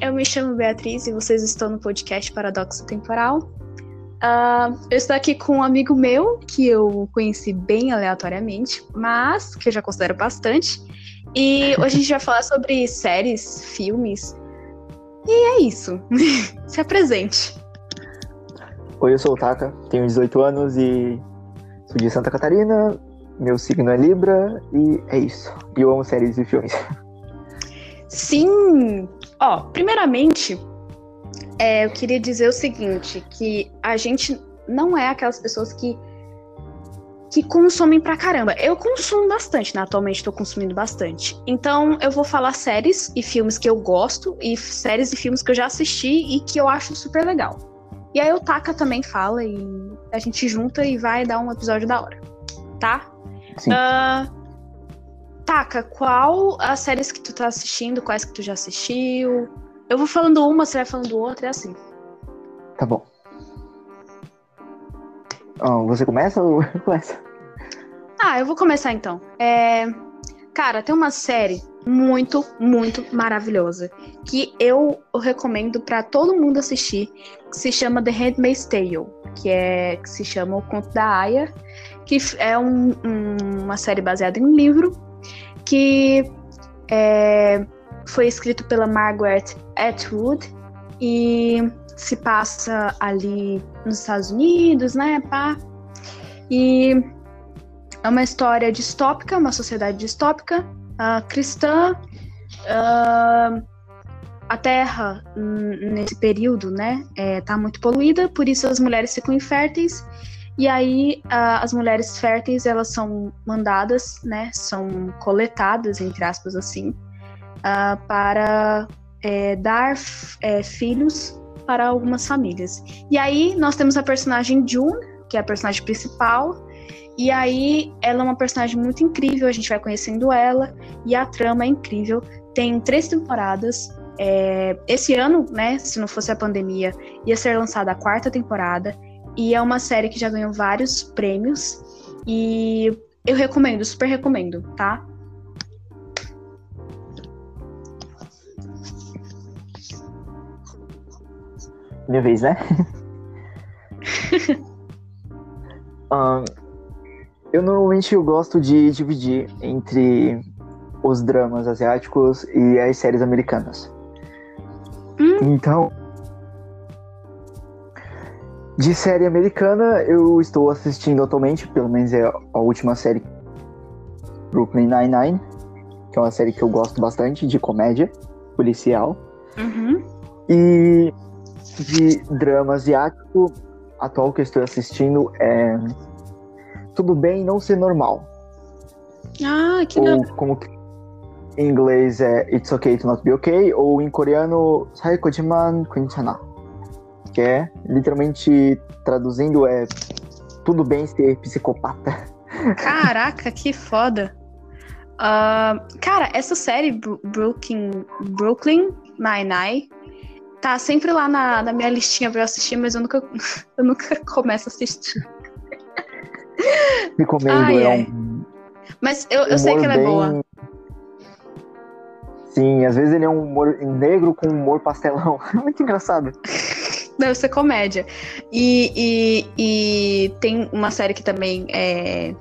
Eu me chamo Beatriz e vocês estão no podcast Paradoxo Temporal. Uh, eu estou aqui com um amigo meu que eu conheci bem aleatoriamente, mas que eu já considero bastante. E hoje a gente vai falar sobre séries, filmes. E é isso. Se apresente. Oi, eu sou o Taka, tenho 18 anos e sou de Santa Catarina. Meu signo é Libra e é isso. E eu amo séries e filmes. Sim! Ó, primeiramente, é, eu queria dizer o seguinte, que a gente não é aquelas pessoas que que consomem pra caramba. Eu consumo bastante, né? Atualmente tô consumindo bastante. Então, eu vou falar séries e filmes que eu gosto e séries e filmes que eu já assisti e que eu acho super legal. E aí o Taka também fala e a gente junta e vai dar um episódio da hora. Tá? Sim. Uh, Taka, qual as séries que tu tá assistindo? Quais que tu já assistiu? Eu vou falando uma, você vai falando outra, é assim. Tá bom. Oh, você começa ou eu começo? Ah, eu vou começar então. É... Cara, tem uma série muito, muito maravilhosa que eu recomendo para todo mundo assistir, que se chama The Handmaid's Tale, que é que se chama O Conto da Aya, que é um, um, uma série baseada em um livro que é, foi escrito pela Margaret Atwood e se passa ali nos Estados Unidos, né, pá. E é uma história distópica, uma sociedade distópica, uh, cristã. Uh, a Terra, nesse período, né, é, tá muito poluída, por isso as mulheres ficam inférteis e aí as mulheres férteis elas são mandadas, né, são coletadas entre aspas assim, uh, para é, dar é, filhos para algumas famílias. E aí nós temos a personagem June, que é a personagem principal. E aí ela é uma personagem muito incrível, a gente vai conhecendo ela e a trama é incrível. Tem três temporadas. É, esse ano, né, se não fosse a pandemia, ia ser lançada a quarta temporada. E é uma série que já ganhou vários prêmios. E eu recomendo, super recomendo, tá? Minha vez, né? um, eu normalmente eu gosto de dividir entre os dramas asiáticos e as séries americanas. Hum? Então, de série americana, eu estou assistindo atualmente, pelo menos é a última série Brooklyn Nine-Nine, que é uma série que eu gosto bastante, de comédia policial. Uhum. E de drama asiático, atual que eu estou assistindo é Tudo Bem Não Ser Normal. Ah, que Ou como que em inglês é It's Okay to Not Be Okay, ou em coreano Saikojiman Quinchana que é literalmente traduzindo é tudo bem ser psicopata. Caraca, que foda. Uh, cara, essa série Brooklyn, Brooklyn Nine-Nine tá sempre lá na, na, minha listinha pra eu assistir, mas eu nunca, eu nunca começo a assistir. Recomendo, ai, é um. Mas eu, eu sei que ela é boa. Sim, às vezes ele é um humor negro com humor pastelão. Muito engraçado. Deve ser comédia. E, e, e, tem uma série que também é.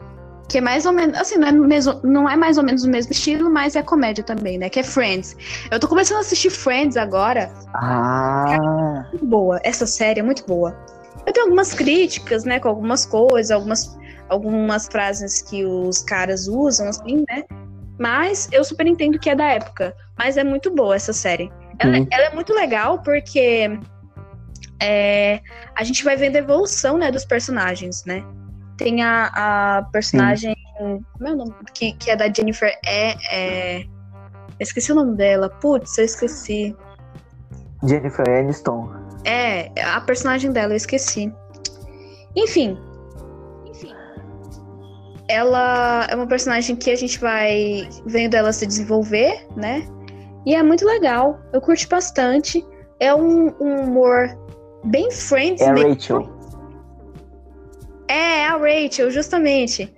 Que é mais ou menos. Assim, não é, mesmo, não é mais ou menos o mesmo estilo, mas é comédia também, né? Que é Friends. Eu tô começando a assistir Friends agora. Ah. É muito boa. Essa série é muito boa. Eu tenho algumas críticas, né? Com algumas coisas, algumas, algumas frases que os caras usam, assim, né? Mas eu super entendo que é da época. Mas é muito boa essa série. Ela, ela é muito legal porque é, a gente vai vendo a evolução né, dos personagens, né? Tem a, a personagem. Sim. Como é o nome? Que, que é da Jennifer. É, é. Esqueci o nome dela. Putz, eu esqueci. Jennifer Aniston. É, a personagem dela, eu esqueci. Enfim. Enfim. Ela é uma personagem que a gente vai vendo ela se desenvolver, né? E é muito legal. Eu curti bastante. É um, um humor bem Friends É a mesmo. Rachel. É, a Rachel, justamente.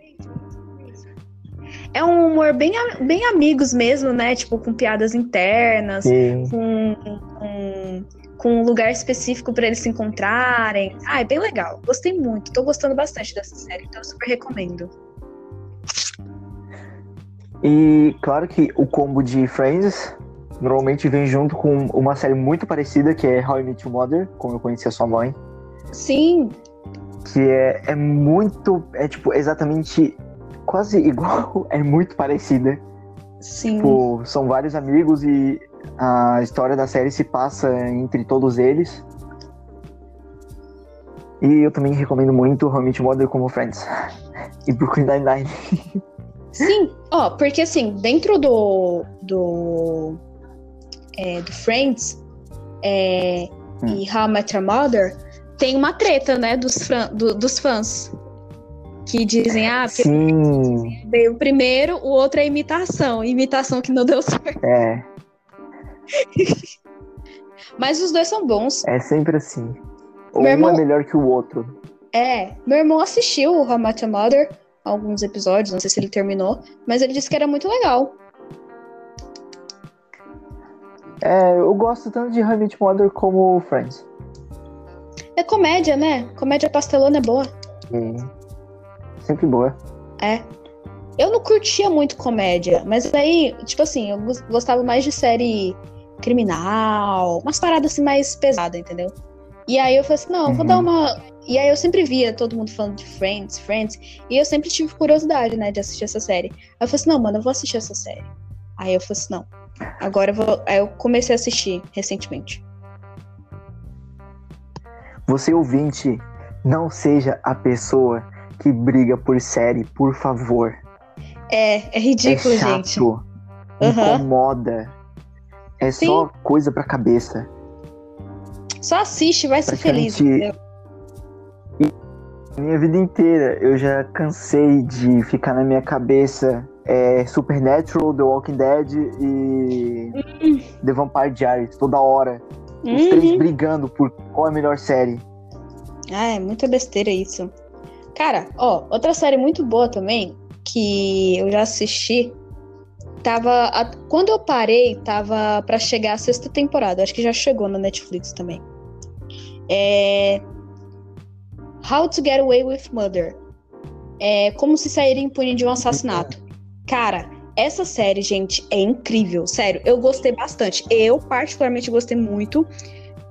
É um humor bem, bem amigos mesmo, né? Tipo, com piadas internas, com, com, com, um lugar específico para eles se encontrarem. Ah, é bem legal. Gostei muito. Tô gostando bastante dessa série, então eu super recomendo. E claro que o combo de Friends normalmente vem junto com uma série muito parecida, que é How I Met Your Mother, como eu conheci a sua mãe. Sim. Que é, é muito. É tipo, exatamente quase igual, é muito parecida. Sim. Tipo, são vários amigos e a história da série se passa entre todos eles. E eu também recomendo muito How I Met Your Mother como Friends. e Brooklyn Nine-Nine. Sim, ó, porque assim, dentro do. do. É, do Friends é, hum. e How I Met Your Mother, tem uma treta, né, dos, do, dos fãs. Que dizem, ah, Sim. veio o primeiro, o outro é imitação. Imitação que não deu certo. É. Mas os dois são bons. É sempre assim. Meu um é irmão... é melhor que o outro. É. Meu irmão assistiu o How I Met Your Mother alguns episódios, não sei se ele terminou, mas ele disse que era muito legal. É, eu gosto tanto de Met Mother como Friends. É comédia, né? Comédia pastelona é boa. É. Sempre boa. É. Eu não curtia muito comédia, mas aí, tipo assim, eu gostava mais de série criminal, umas paradas assim mais pesadas, entendeu? E aí eu falei assim, não, uhum. vou dar uhum. uma. E aí eu sempre via todo mundo falando de Friends, Friends, e eu sempre tive curiosidade, né, de assistir essa série. Aí eu falei assim, não, mano, eu vou assistir essa série. Aí eu falei assim, não. Agora eu vou. Aí eu comecei a assistir recentemente. Você ouvinte, não seja a pessoa que briga por série, por favor. É, é ridículo, é chato, gente. Uhum. Incomoda. É Sim. só coisa pra cabeça. Só assiste, vai ser feliz. Minha vida inteira eu já cansei de ficar na minha cabeça é, Supernatural, The Walking Dead e uhum. The Vampire Diaries toda hora. Os uhum. três brigando por qual é a melhor série. Ah, é muita besteira isso. Cara, ó, outra série muito boa também, que eu já assisti, tava. A, quando eu parei, tava para chegar a sexta temporada. Acho que já chegou na Netflix também. É... How to Get Away with Murder. É como se sair impune de um assassinato. Cara, essa série, gente, é incrível. Sério, eu gostei bastante. Eu, particularmente, gostei muito.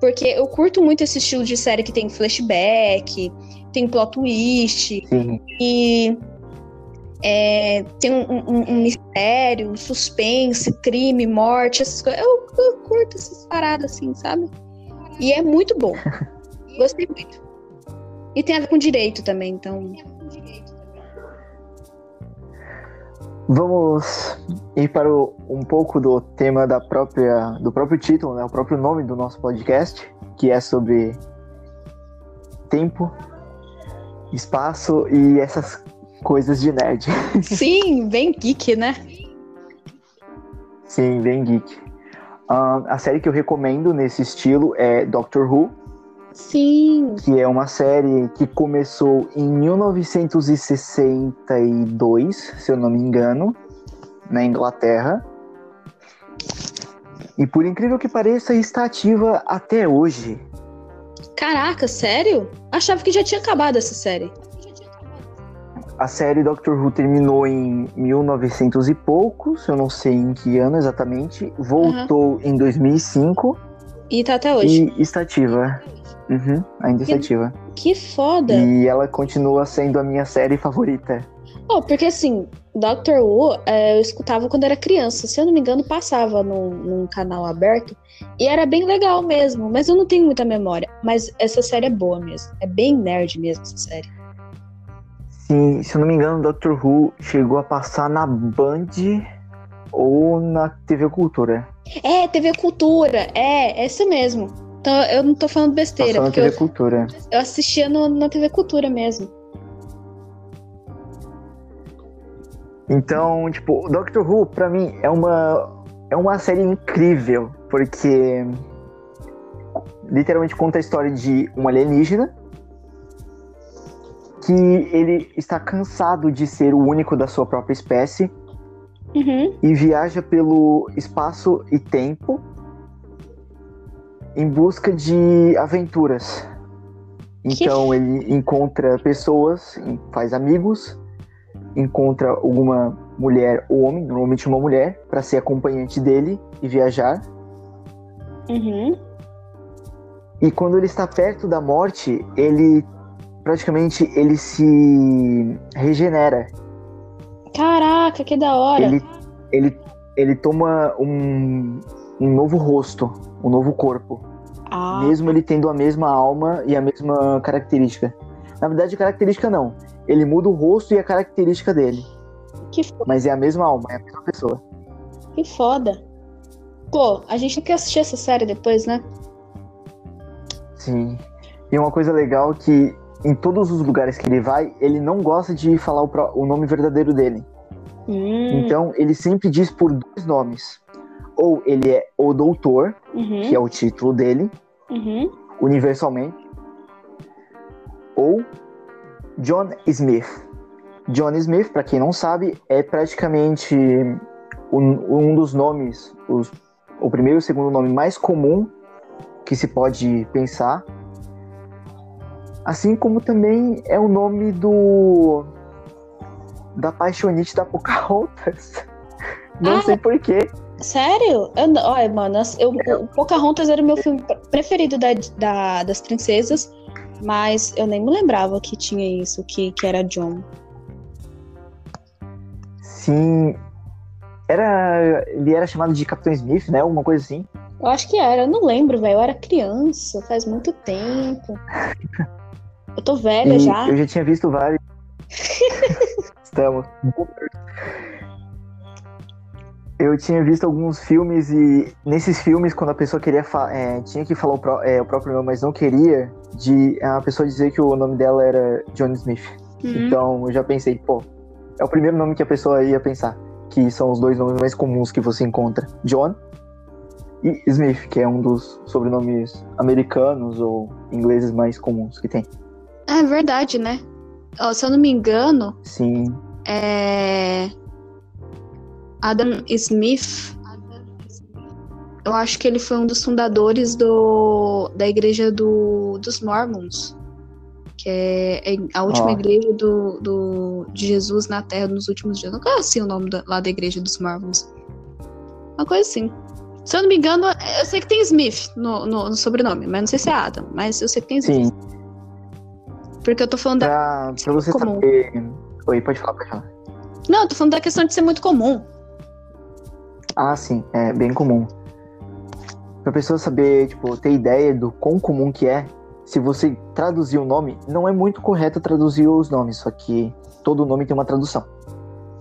Porque eu curto muito esse estilo de série que tem flashback, tem plot twist. Sim. E é, tem um, um, um, mistério, um suspense, crime, morte, essas coisas. Eu, eu curto essas paradas assim, sabe? E é muito bom. Gostei muito. E tem a ver com direito também, então. Vamos ir para o, um pouco do tema da própria, do próprio título, né? O próprio nome do nosso podcast, que é sobre tempo, espaço e essas coisas de nerd. Sim, bem geek, né? Sim, bem geek. Uh, a série que eu recomendo nesse estilo é Doctor Who. Sim. Que é uma série que começou em 1962, se eu não me engano, na Inglaterra. E por incrível que pareça, está ativa até hoje. Caraca, sério? Achava que já tinha acabado essa série. A série Doctor Who terminou em 1900 e poucos, eu não sei em que ano exatamente. Voltou uhum. em 2005. E tá até hoje. E está ativa. Uhum, ainda está ativa. Que foda! E ela continua sendo a minha série favorita. Oh, porque assim, Doctor Who é, eu escutava quando era criança. Se eu não me engano, passava num, num, canal aberto. E era bem legal mesmo, mas eu não tenho muita memória. Mas essa série é boa mesmo. É bem nerd mesmo essa série. Sim, se eu não me engano, Doctor Who chegou a passar na Band ou na TV Cultura. É, TV Cultura, é, é isso mesmo. Então eu não tô falando besteira. Passou na TV eu, Cultura. Eu assistia no, na TV Cultura mesmo. Então, tipo, Doctor Who, pra mim, é uma, é uma série incrível, porque literalmente conta a história de um alienígena que ele está cansado de ser o único da sua própria espécie Uhum. e viaja pelo espaço e tempo em busca de aventuras. Então ele encontra pessoas, faz amigos, encontra alguma mulher ou homem, normalmente uma mulher, para ser acompanhante dele e viajar. Uhum. E quando ele está perto da morte, ele praticamente ele se regenera. Caraca, que da hora. Ele, ele, ele toma um, um novo rosto, um novo corpo. Ah, Mesmo ele tendo a mesma alma e a mesma característica. Na verdade, característica não. Ele muda o rosto e a característica dele. que, fo- Mas é a mesma alma, é a mesma pessoa. que foda. Pô, a gente tem que assistir essa série depois, né? Sim. E uma coisa legal que em todos os lugares que ele vai, ele não gosta de falar o, pró- o nome verdadeiro dele. Hum, Então, ele sempre diz por dois nomes. Ou ele é o doutor, uhum, que é o título dele, uhum. universalmente. Ou John Smith. John Smith, para quem não sabe, é praticamente um, um dos nomes, os- o primeiro e o segundo nome mais comum que se pode pensar. Assim como também é o nome do da paixonite da Pocahontas. Não Ah, sei porquê. Sério? Eu, olha, mano, eu, o Pocahontas era o meu filme preferido da, da- das princesas, mas eu nem me lembrava que tinha isso, que, que era John. Sim. Era. Ele era chamado de Capitão Smith, né? Alguma coisa assim. Eu acho que era, eu não lembro, velho. Eu era criança, faz muito tempo. Eu tô velha E já. eu já tinha visto vários. Estamos. Eu tinha visto alguns filmes e nesses filmes, quando a pessoa queria é, tinha que falar o, pró- é, o próprio nome, mas não queria, de a pessoa dizer que o nome dela era John Smith. Uhum. Então eu já pensei, pô, é o primeiro nome que a pessoa ia pensar, que são os dois nomes mais comuns que você encontra: John e Smith, que é um dos sobrenomes americanos ou ingleses mais comuns que tem. É verdade, né? Ó, se eu não me engano, Sim, é. Adam Smith. Eu acho que ele foi um dos fundadores do, da igreja do, dos Mormons. Que é a última Ó. igreja do, do, de Jesus na Terra nos últimos dias. Não é assim o nome da- lá da igreja dos Mormons. Uma coisa assim. Se eu não me engano, eu sei que tem Smith no, no, no sobrenome, mas não sei se é Adam. Mas eu sei que tem Smith. sim. Porque eu tô falando da. Pra, pra você comum. saber. Oi, pode falar, pode falar. Não, eu tô falando da questão de ser muito comum. Ah, sim, é bem comum. Pra pessoa saber, tipo, ter ideia do quão comum que é, se você traduzir o nome, não é muito correto traduzir os nomes, só que todo nome tem uma tradução.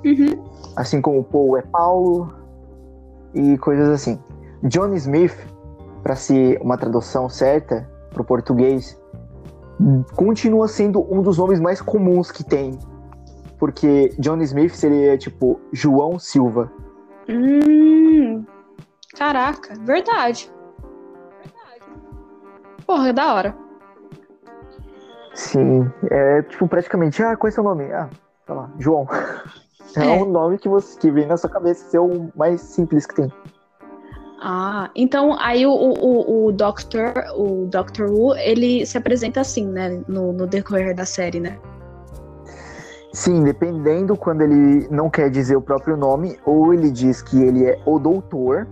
Uhum. Assim como Paul é Paulo e coisas assim. John Smith, para ser uma tradução certa pro português, continua sendo um dos nomes mais comuns que tem. Porque John Smith seria tipo João Silva. Hum, caraca, verdade. Porra, é da hora. Sim, é tipo praticamente, ah, qual é seu nome? Ah, tá lá, João. É, É. um nome que você que vem na sua cabeça ser o mais simples que tem. Ah, então aí o, o, o Doctor, o Doctor Who, ele se apresenta assim, né? No, no decorrer da série, né? Sim, dependendo quando ele não quer dizer o próprio nome, ou ele diz que ele é o doutor.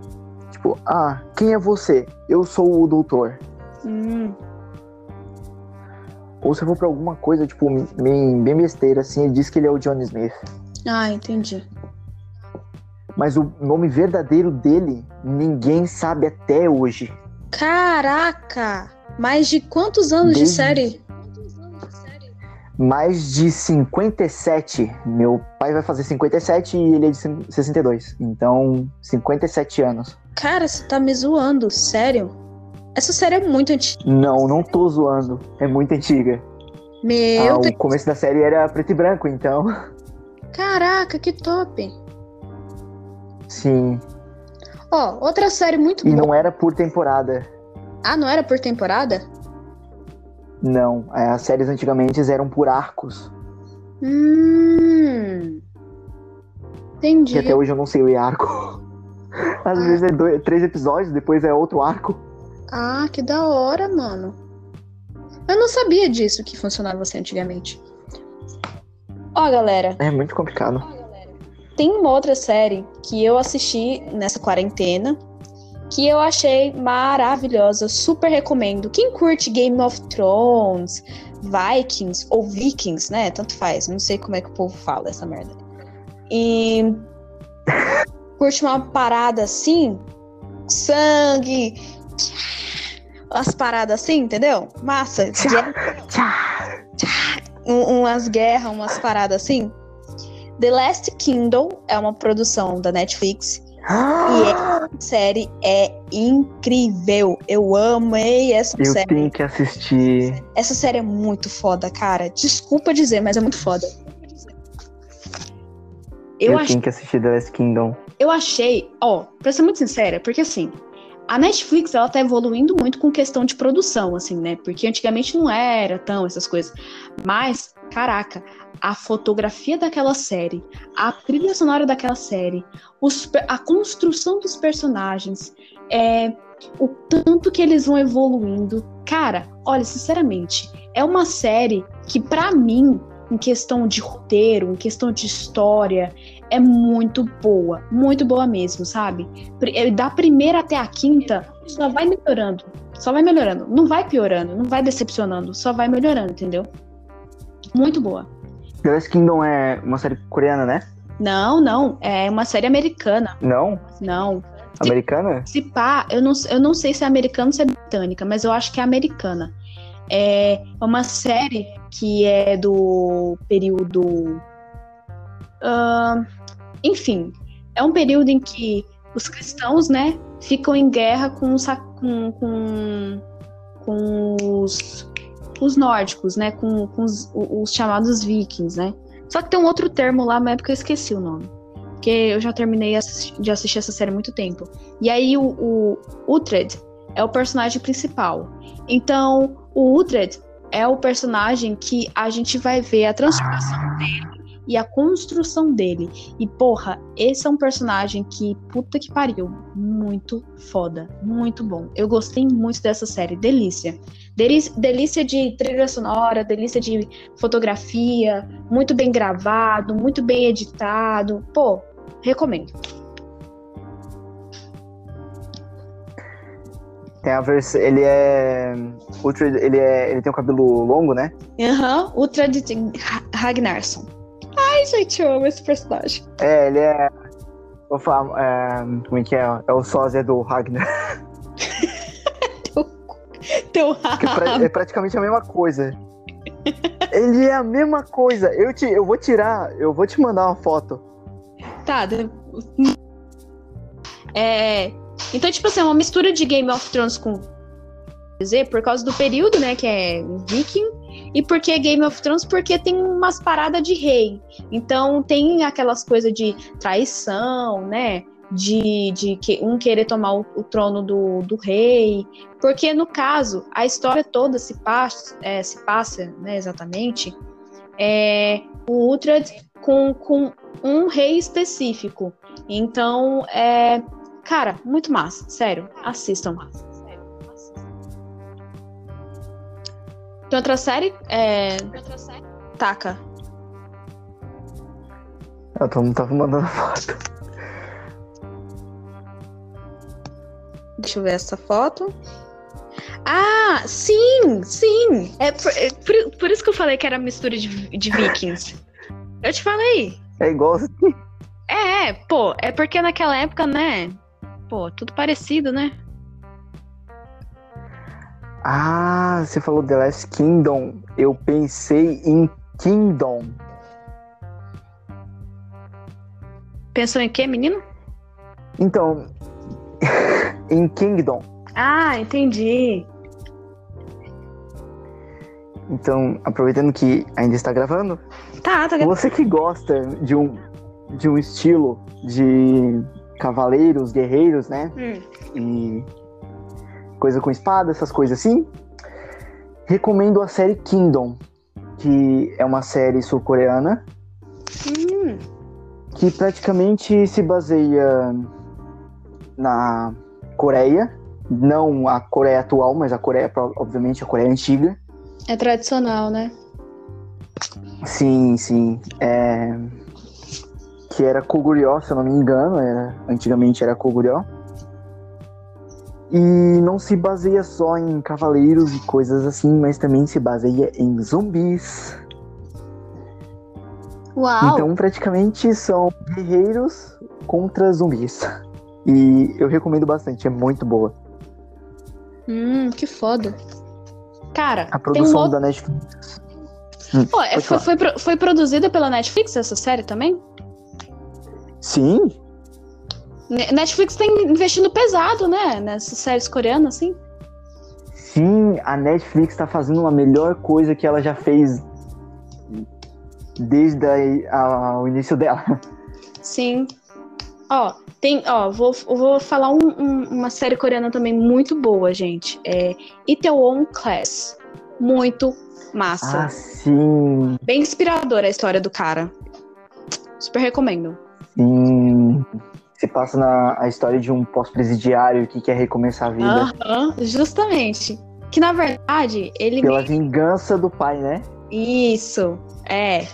Tipo, ah, quem é você? Eu sou o doutor. Hum, Ou se for pra alguma coisa, tipo, bem, bem besteira, assim, ele diz que ele é o John Smith. ah, entendi. Mas o nome verdadeiro dele, ninguém sabe até hoje. Caraca! Mais de quantos anos de Desde- série? Mais de 57. Meu pai vai fazer 57 e ele é de 62. Então, 57 anos. Cara, você tá me zoando, sério? Essa série é muito antiga. Não, não tô zoando. É muito antiga. Meu Ah, Deus. o começo da série era preto e branco, então. Caraca, que top! Sim. Ó, outra série muito E boa. não era por temporada. Ah, não era por temporada? Não. é, As séries antigamente eram por arcos. Hum. Entendi. Que até hoje eu não sei ler arco. Às Ah. vezes é dois, três episódios, depois é outro arco. Ah, que da hora, mano. Eu não sabia disso que funcionava assim antigamente. Ó, galera, É muito complicado. Tem uma outra série que eu assisti nessa quarentena que eu achei maravilhosa, super recomendo. Quem curte Game of Thrones, Vikings ou Vikings, né? Tanto faz, não sei como é que o povo fala essa merda. E curte uma parada assim, sangue, as paradas assim, entendeu? Massa, um- umas guerras, umas paradas assim. The Last Kingdom é uma produção da Netflix. Ah, A série é incrível. Eu amei essa eu série. tenho que assistir. Essa série é muito foda, cara. Desculpa dizer, mas é muito foda. Eu, Eu, ach... tenho que assistir The Last Kingdom. eu achei, ó, pra ser muito sincera, porque assim, a Netflix ela tá evoluindo muito com questão de produção, assim, né? Porque antigamente não era tão essas coisas. Mas, caraca, a fotografia daquela série, a trilha sonora daquela série, os a construção dos personagens, é, o tanto que eles vão evoluindo. Cara, olha, sinceramente, é uma série que, pra mim, em questão de roteiro, em questão de história, é muito boa, muito boa mesmo, sabe? Eh, Da primeira até a quinta, só vai melhorando, só vai melhorando, não vai piorando, não vai decepcionando, só vai melhorando, entendeu? Muito boa. The Last Kingdom é uma série coreana, né? Não, não, é uma série americana, Não? não. Americana? Se pá, eu não, eu não sei se é americana ou se é britânica, mas eu acho que é americana. É uma série que é do período. Ah, enfim, é um período em que os cristãos, né, ficam em guerra com, os com, com, com os, os nórdicos, né, com, com os, os chamados vikings, né. Só que tem um outro termo lá, mas é porque eu esqueci o nome. Porque eu já terminei de assistir essa série há muito tempo. E aí o, o Uhtred é o personagem principal. Então, o Uhtred é o personagem que a gente vai ver a transformação dele e a construção dele. E, porra, esse é um personagem que, puta que pariu, muito foda, muito bom. Eu gostei muito dessa série, delícia. Delícia, delícia de trilha sonora, delícia de fotografia, muito bem gravado, muito bem editado. Pô, recomendo. Tem a versão. Ele é. Ultra, ele, é. Ele tem um cabelo longo, né? Aham, Uhtred Ragnarsson. Ai, gente, eu amo esse personagem. É, ele é. Vou falar. É, como é que é? É o sósia do Ragnar. Teu é praticamente a mesma coisa. Ele é a mesma coisa. Eu, te, eu vou tirar, eu vou te mandar uma foto. Tá. É. Então, tipo assim, é uma mistura de Game of Thrones com dizer por causa do período, né, que é Viking, e porque Game of Thrones porque tem umas paradas de rei. Então tem aquelas coisas de traição, né? De, de que um querer tomar o, o trono do, do rei. Porque, no caso, a história toda se passa, é, se passa né, exatamente, é, o Uhtred com, com um rei específico. Então, é. Cara, muito massa. Sério, assistam. Tem outra série? É. Taca. Eu tô, tava mandando foto. Deixa eu ver essa foto. Ah, sim, sim. É por, é por- por isso que eu falei que era mistura de, de vikings. Eu te falei. É igual. É, é, pô, é porque naquela época, né? Pô, tudo parecido, né? Ah, você falou The Last Kingdom. Eu pensei em Kingdom. Pensou em quê, menino? Então, em Kingdom. Ah, entendi. Então, aproveitando que ainda está gravando, Tá, tá. você que gosta de um, de um estilo de cavaleiros, guerreiros, né? Hum. E coisa com espada, essas coisas assim, recomendo a série Kingdom, que é uma série sul-coreana. Hum. que praticamente se baseia na Coreia, não a Coreia atual, mas a Coreia, obviamente, a Coreia antiga. É tradicional, né? Sim, sim. É... Que era Koguryo, se eu não me engano, era... antigamente era Koguryo. E não se baseia só em cavaleiros e coisas assim, mas também se baseia em zumbis. Uau! Então, praticamente são guerreiros contra zumbis. E eu recomendo bastante, é muito boa. Hum, que foda. Cara, a produção um da Netflix. Hum, é, foi, foi, foi, produzida pela Netflix essa série também? Sim. Netflix tá investindo pesado, né? Nessas séries coreanas, assim. Sim, a Netflix tá fazendo uma melhor coisa que ela já fez desde a, a, o início dela. Sim. Ó, tem, ó, vou, vou falar um, um, uma série coreana também muito boa, gente. É Itaewon Class. Muito massa. Ah, sim. Bem inspiradora a história do cara. Super recomendo. Sim. Se passa na a história de um pós-presidiário que quer recomeçar a vida. Justamente. Que na verdade, ele. Pela vingança do pai, né? Isso. É,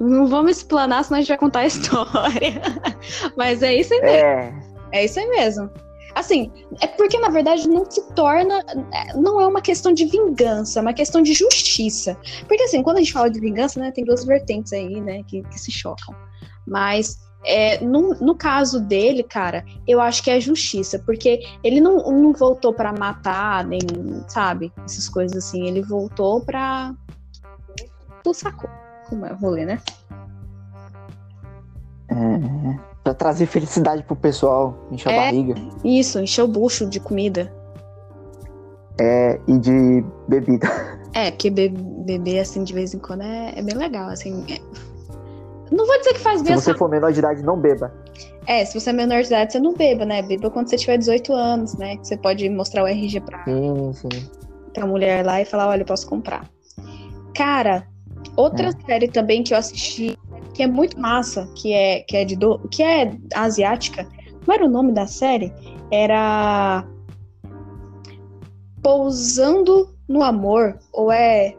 não vamos explanar, senão a gente vai contar a história. Mas é isso aí mesmo. É, é isso aí mesmo. Assim, é porque na verdade não se torna. Não é uma questão de vingança, é uma questão de justiça. Porque assim, quando a gente fala de vingança, né, tem duas vertentes aí, né, que, que se chocam. Mas é, no, no, caso dele, cara, eu acho que é justiça, porque ele não, não voltou para matar, nem, sabe, essas coisas assim. Ele voltou pra, tu sacou como é o rolê, né? É, pra trazer felicidade pro pessoal, encher é, a barriga. Isso, encher o bucho de comida. É, e de bebida. É, porque be beber assim de vez em quando é, é bem legal, assim. É... Não vou dizer que faz bem. Se você for menor de idade, não beba. É, se você é menor de idade, você não beba, né? Beba quando você tiver 18 anos, né? Que você pode mostrar o RG pra, sim, sim. pra mulher lá e falar, olha, eu posso comprar. Cara, Outra é. série também que eu assisti, que é muito massa, que é, que é de do, que é asiática. Qual era o nome da série? Era Pousando no Amor, ou é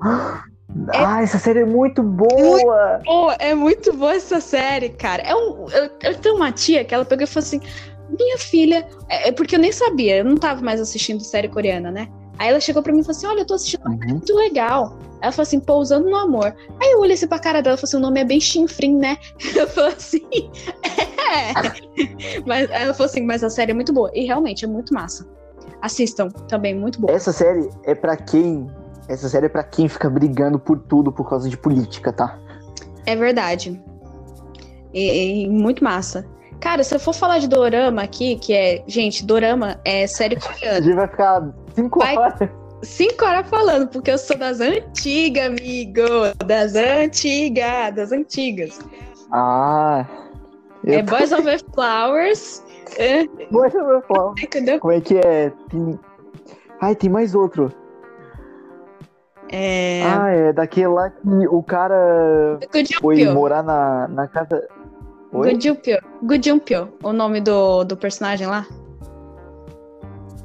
ah, essa série é muito boa! Muito boa! É muito boa essa série, cara. É um, eu, eu tenho uma tia que ela pegou e falou assim: Minha filha. É, é porque eu nem sabia, eu não tava mais assistindo série coreana, né? Aí ela chegou pra mim e falou assim: Olha, eu tô assistindo, uhum. muito legal. Ela falou assim: Pousando no Amor. Aí eu olhei assim pra cara dela e falei assim: O nome é bem chinfrim, né? Eu falei assim: É. Mas ela falou assim: Mas a série é muito boa. E realmente é muito massa. Assistam também, muito boa. Essa série é pra quem. Essa série é pra quem fica brigando por tudo por causa de política, tá? É verdade. E, e muito massa. Cara, se eu for falar de dorama aqui, que é. Gente, dorama é série coreana. A gente vai ficar cinco vai... horas. Cinco horas falando, porque eu sou das antigas, amigo. Das antigas, das antigas. Ah. É tô... Boys Over Flowers. Boys Over Flowers. Entendeu? Como é que é? Tem... Ai, tem mais outro. É... Ah, é daquele lá que o cara foi morar na, na casa. Gujupyo. Gujupyo, o nome do, do personagem lá.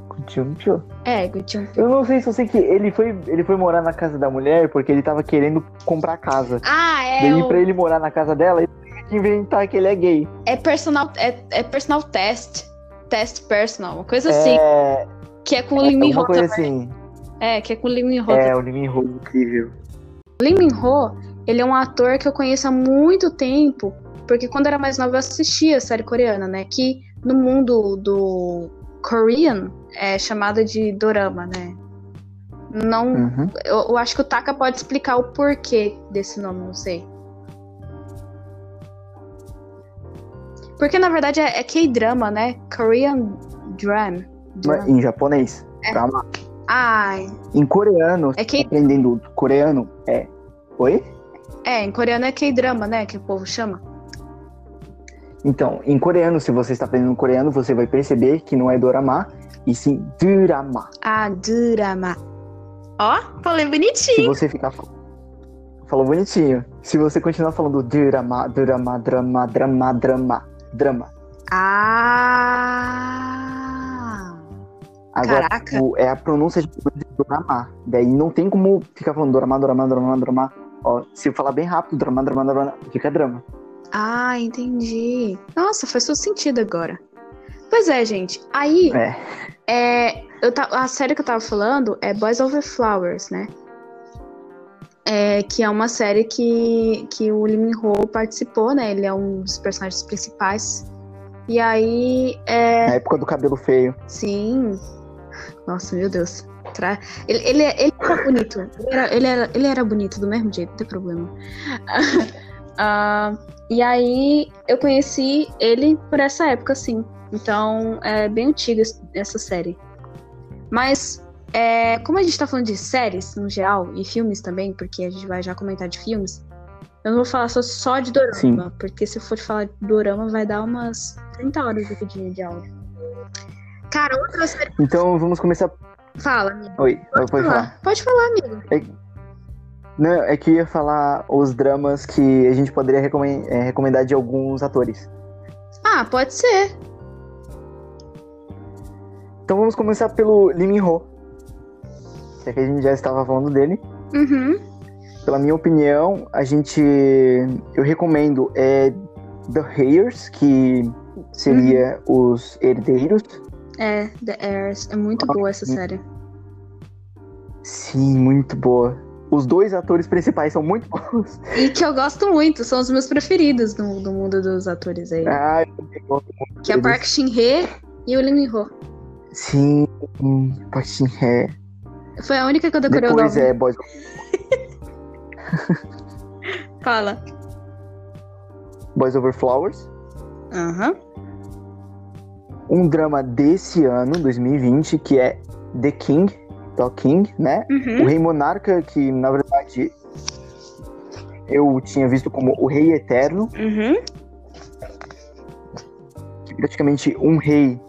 Gujupyo? É, Gujupyo. Eu não sei se eu sei que ele foi, ele foi morar na casa da mulher porque ele tava querendo comprar casa. Ah, é. Daí o... pra ele morar na casa dela, ele tem que inventar que ele é gay. É personal, é, é personal test. Test personal, uma coisa assim. É... Que é com o Lee Min Ho também. Assim. É, que é com o Lee Min Ho. É, o Lee Min Ho, incrível. O Lee Min Ho, ele é um ator que eu conheço há muito tempo porque quando era mais nova eu assistia a série coreana, né? Que no mundo do Korean é chamada de dorama, né? Não. Uhum. Eu, eu, acho que o Taka pode explicar o porquê desse nome, não sei. Porque na verdade é, é K-drama, né? Korean Dram. Em japonês. É. Drama. Ai. Em coreano, é que... aprendendo coreano, é. Oi? É, em coreano é K-drama, né? Que o povo chama. Então, em coreano, se você está aprendendo coreano, você vai perceber que não é dorama, e sim drama. Ah, drama. Ó, falei bonitinho. Se você ficar falou bonitinho. Se você continuar falando drama, drama, drama, drama, drama, drama. Ah! Agora, Caraca. tipo, é a pronúncia de drama. Daí não tem como ficar falando drama, drama, drama, drama. Ó, se eu falar bem rápido, drama, drama, drama, fica drama. Ah, entendi. Nossa, faz todo sentido agora. Pois é, gente. Aí, É. é, eu ta- a série que eu tava falando é Boys Over Flowers, né? É, que é uma série que, que o Lee Min-ho participou, né? Ele é um dos personagens principais. E aí, é, Na época do cabelo feio. sim. Nossa, meu Deus. Tra- Ele, ele, ele era bonito. Ele era, ele, era, ele era bonito do mesmo jeito, não tem problema. Ah, e aí eu conheci ele por essa época, sim. Então é bem antiga es- essa série. Mas é, como a gente tá falando de séries no geral e filmes também, porque a gente vai já comentar de filmes, eu não vou falar só, só de dorama, Sim. porque se eu for falar de dorama vai dar umas 30 horas de, de áudio. Cara, outra série. Então vamos começar. Fala, amigo. Oi, pode falar. Pode falar, amigo. Não, é que eu ia falar os dramas que a gente poderia é, recomendar de alguns atores. Ah, pode ser. Então vamos começar pelo Lee Min-ho. Já que a gente já estava falando dele. Uhum. Pela minha opinião, a gente. Eu recomendo é The Heirs, que seria os herdeiros. É, The Heirs. É muito boa essa série. Sim, muito boa. Os dois atores principais são muito bons. E que eu gosto muito, são os meus preferidos no, do mundo dos atores aí. Ah, eu gosto muito que é o. Park Shin-hye e o Lee Min-ho. Sim, Park Shin-hye. Foi a única que eu decorei o Depois nome. é Boys Fala. Boys Over Flowers. Aham. Um drama desse ano, 2020, que é The King, The King, né? O Uhum. Rei Monarca, que na verdade eu tinha visto como o Rei Eterno, Uhum. que é praticamente um rei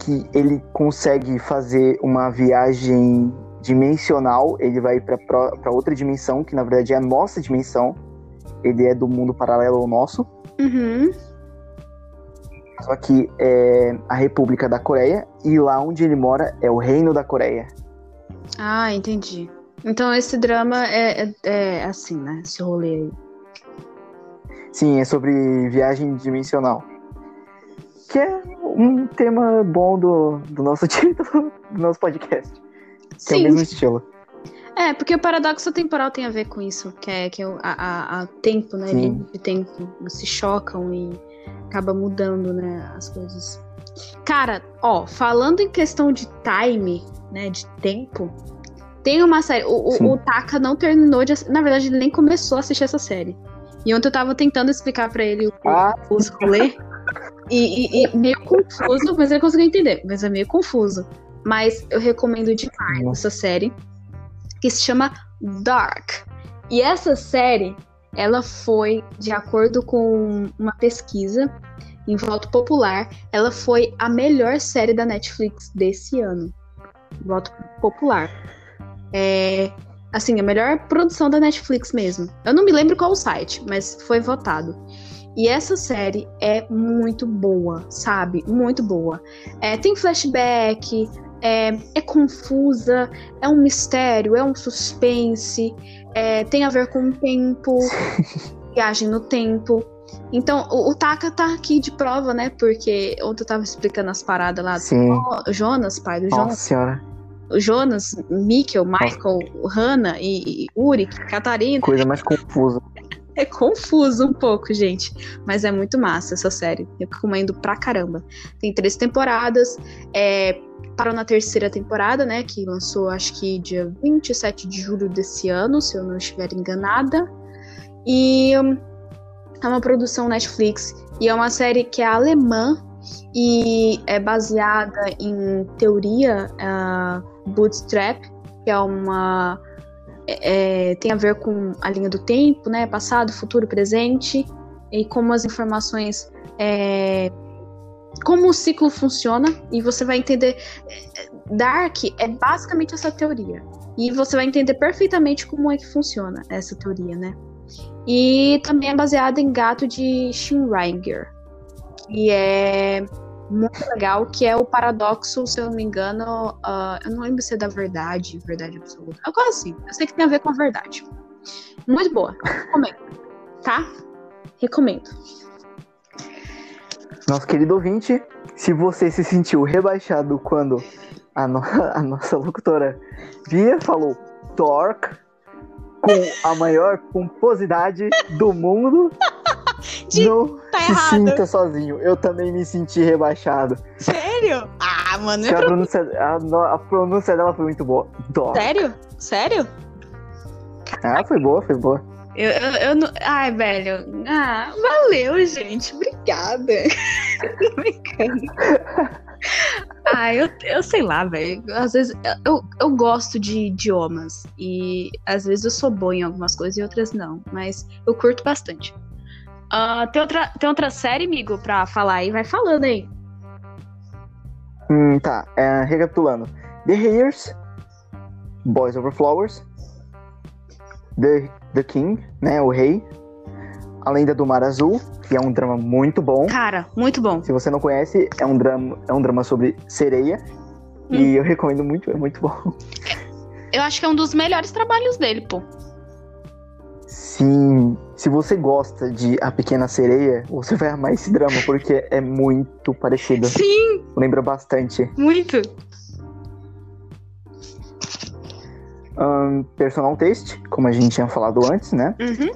que ele consegue fazer uma viagem dimensional, ele vai para outra dimensão, que na verdade é a nossa dimensão. Ele é do mundo paralelo ao nosso. Uhum. Só que é a República da Coreia e lá onde ele mora é o Reino da Coreia. Ah, entendi. Então esse drama é, é, é assim, né? Esse rolê aí. Sim, é sobre viagem dimensional. Que é um tema bom do, do nosso título, do nosso podcast. Que é o Sim. mesmo estilo. É, porque o paradoxo temporal tem a ver com isso, que é que é o- a, a, a tempo, né? Sim. De tempo se chocam e acaba mudando, né? As coisas. Cara, ó, falando em questão de time, né? De tempo, tem uma série. O, Sim. o, Taka não terminou de. Na verdade, ele nem começou a assistir essa série. E ontem eu tava tentando explicar pra ele o, Ah, os rolê. E, e- e meio confuso, mas ele conseguiu entender. Mas é meio confuso. Mas eu recomendo demais essa série, que se chama Dark. E essa série, ela foi, de acordo com uma pesquisa em voto popular, ela foi a melhor série da Netflix desse ano. Voto popular. É, assim, a melhor produção da Netflix mesmo. Eu não me lembro qual o site, mas foi votado. E essa série é muito boa, sabe? Muito boa. É, tem flashback, é, é confusa, é um mistério, é um suspense, é, tem a ver com o tempo, viagem no tempo. Então, o, o Taka tá aqui de prova, né? Porque ontem eu tava explicando as paradas lá sim. do Jonas, pai do Nossa Jonas. senhora. O Jonas, Mikkel, Michael, Hannah e, e Uri, Catarina. Coisa mais confusa. É confuso um pouco, gente. Mas é muito massa essa série. Eu recomendo pra caramba. Tem três temporadas. É, parou na terceira temporada, né? Que lançou acho que dia 27 de julho desse ano, se eu não estiver enganada. E hum, é uma produção Netflix. E é uma série que é alemã e é baseada em teoria ah, bootstrap, que é uma é, tem a ver com a linha do tempo, né? Passado, futuro, presente, e como as informações. é, como o ciclo funciona, e você vai entender. é, Dark é basicamente essa teoria. E você vai entender perfeitamente como é que funciona essa teoria, né? E também é baseada em Gato de Schrödinger, que é muito legal, que é o paradoxo, se eu não me engano, uh, eu não lembro se é da verdade, verdade absoluta. Agora sim, eu sei que tem a ver com a verdade. Muito boa, recomendo, tá? Recomendo. Nosso querido ouvinte, se você se sentiu rebaixado quando a, no a nossa locutora Via falou Torque com a maior pomposidade do mundo, De... não tá se errado. sinta sozinho. Eu também me senti rebaixado. Sério? Ah, mano, Porque A pronúncia, a, a pronúncia dela foi muito boa. Torque. Sério? Sério? Ah, foi boa, foi boa. Eu, eu, eu não. Ai, velho. Ah, valeu, gente. Obrigada. Tô brincando. Ah, eu, eu sei lá, velho. Às vezes eu, eu gosto de idiomas. E às vezes eu sou boa em algumas coisas e outras não. Mas eu curto bastante. Ah, tem, outra, tem outra série, amigo, pra falar aí? Vai falando aí. Hum, tá, é, recapitulando. The Heirs, Boys Over Flowers, The, The King, né, o rei, A Lenda do Mar Azul, que é um drama muito bom. Cara, muito bom. Se você não conhece, é um drama, é um drama sobre sereia. Hum. E eu recomendo muito, é muito bom. Eu acho que é um dos melhores trabalhos dele, pô. Sim, se você gosta de A Pequena Sereia, você vai amar esse drama, porque é muito parecido. Sim, Lembra bastante. muito. Ahn, personal Taste, como a gente tinha falado antes, né? Uhum.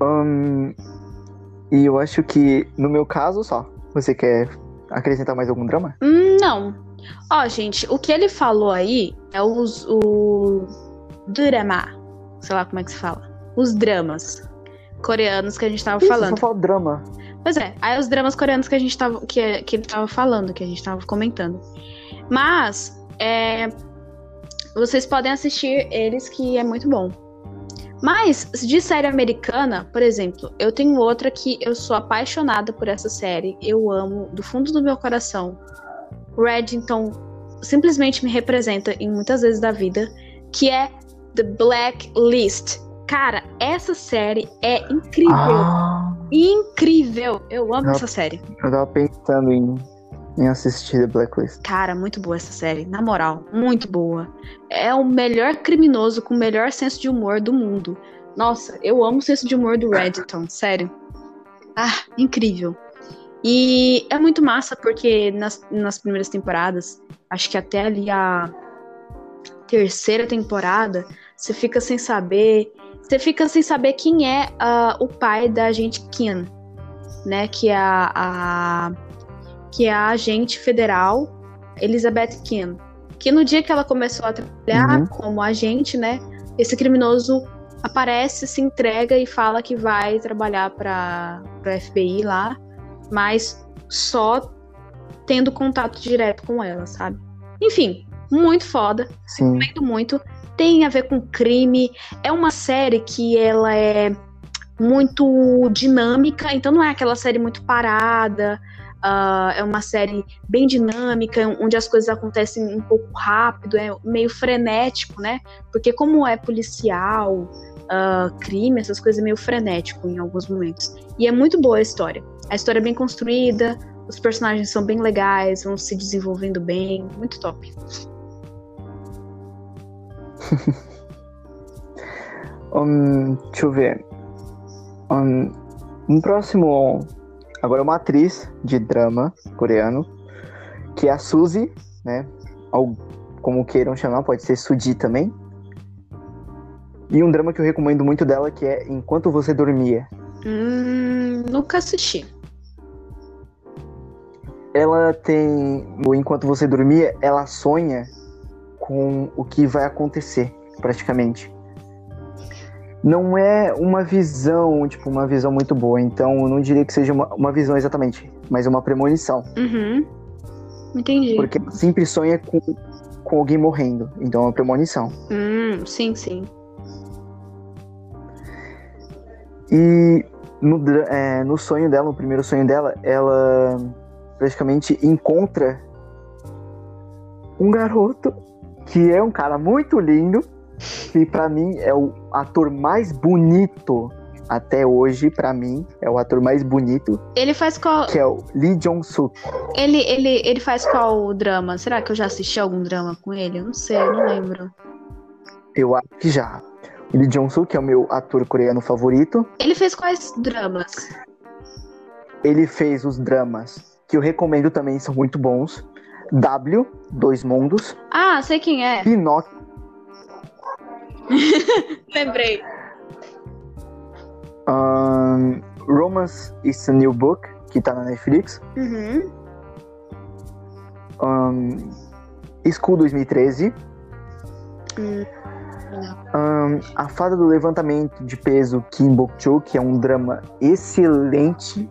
Ahn, e eu acho que, no meu caso, só. Você quer acrescentar mais algum drama? Não. Ó, gente, o que ele falou aí é os, o drama. Sei lá como é que se fala. Os dramas coreanos que a gente tava Isso, falando. Só fala drama. Pois é, aí os dramas coreanos que a gente tava. Que, que ele tava falando, que a gente tava comentando. Mas, é, vocês podem assistir eles que é muito bom. Mas, de série americana, por exemplo, eu tenho outra que eu sou apaixonada por essa série. Eu amo do fundo do meu coração. Reddington simplesmente me representa em muitas vezes da vida, que é The Blacklist. Cara, essa série é incrível. Ah, Incrível! Eu amo Não. essa série. eu tava pensando em, em assistir The Blacklist. Cara, muito boa essa série. Na moral, muito boa. É o melhor criminoso com o melhor senso de humor do mundo. Nossa, eu amo o senso de humor do Reddington, sério. Ah, incrível. E é muito massa porque nas, nas primeiras temporadas, acho que até ali a terceira temporada, você fica sem saber. Você fica sem saber quem é ah, o pai da agente Kim, né? Que é a, a- que é a agente federal Elizabeth Kim. Que no dia que ela começou a trabalhar Uhum. como agente, né? Esse criminoso aparece, se entrega e fala que vai trabalhar para o FBI lá, mas só tendo contato direto com ela, sabe? Enfim, muito foda Sim. recomendo muito. Tem a ver com crime. É uma série que ela é muito dinâmica, então não é aquela série muito parada. ah, é uma série bem dinâmica, onde as coisas acontecem um pouco rápido, é meio frenético, né? Porque como é policial, ah, crime, essas coisas é meio frenético em alguns momentos. E é muito boa a história. A história é bem construída, os personagens são bem legais, vão se desenvolvendo bem, muito top. Hum, deixa eu ver. Hum, um próximo. Agora uma atriz de drama coreano, que é a Suzy, né? Ou como queiram chamar, pode ser Suji também. E um drama que eu recomendo muito dela, que é Enquanto Você Dormia. Hum, nunca assisti. Ela tem. no Enquanto Você Dormia, ela sonha com o que vai acontecer, praticamente. Não é uma visão, tipo, uma visão muito boa. Então, eu não diria que seja uma, uma visão exatamente, mas uma premonição. Uhum. Entendi. Porque sempre sonha com, com alguém morrendo. Então, é uma premonição. Hum, sim, sim. E no, é, no sonho dela, no primeiro sonho dela, ela praticamente encontra um garoto que é um cara muito lindo, que pra mim é o ator mais bonito até hoje, pra mim, é o ator mais bonito, Ele faz qual. que é o Lee Jong-suk. Ele, ele, ele faz qual drama? Será que eu já assisti algum drama com ele? Eu não sei, eu não lembro. Eu acho que já. O Lee Jong-suk é o meu ator coreano favorito. Ele fez quais dramas? Ele fez os dramas que eu recomendo também, são muito bons. W, Dois Mundos, Ah, sei quem é. Pinóquio, Lembrei. ahn, Romance is a New Book, que tá na Netflix. Uhum. ahn, School 2013. Hum, ahn, a Fada do Levantamento de Peso, Kim Bok-cho, que é um drama excelente.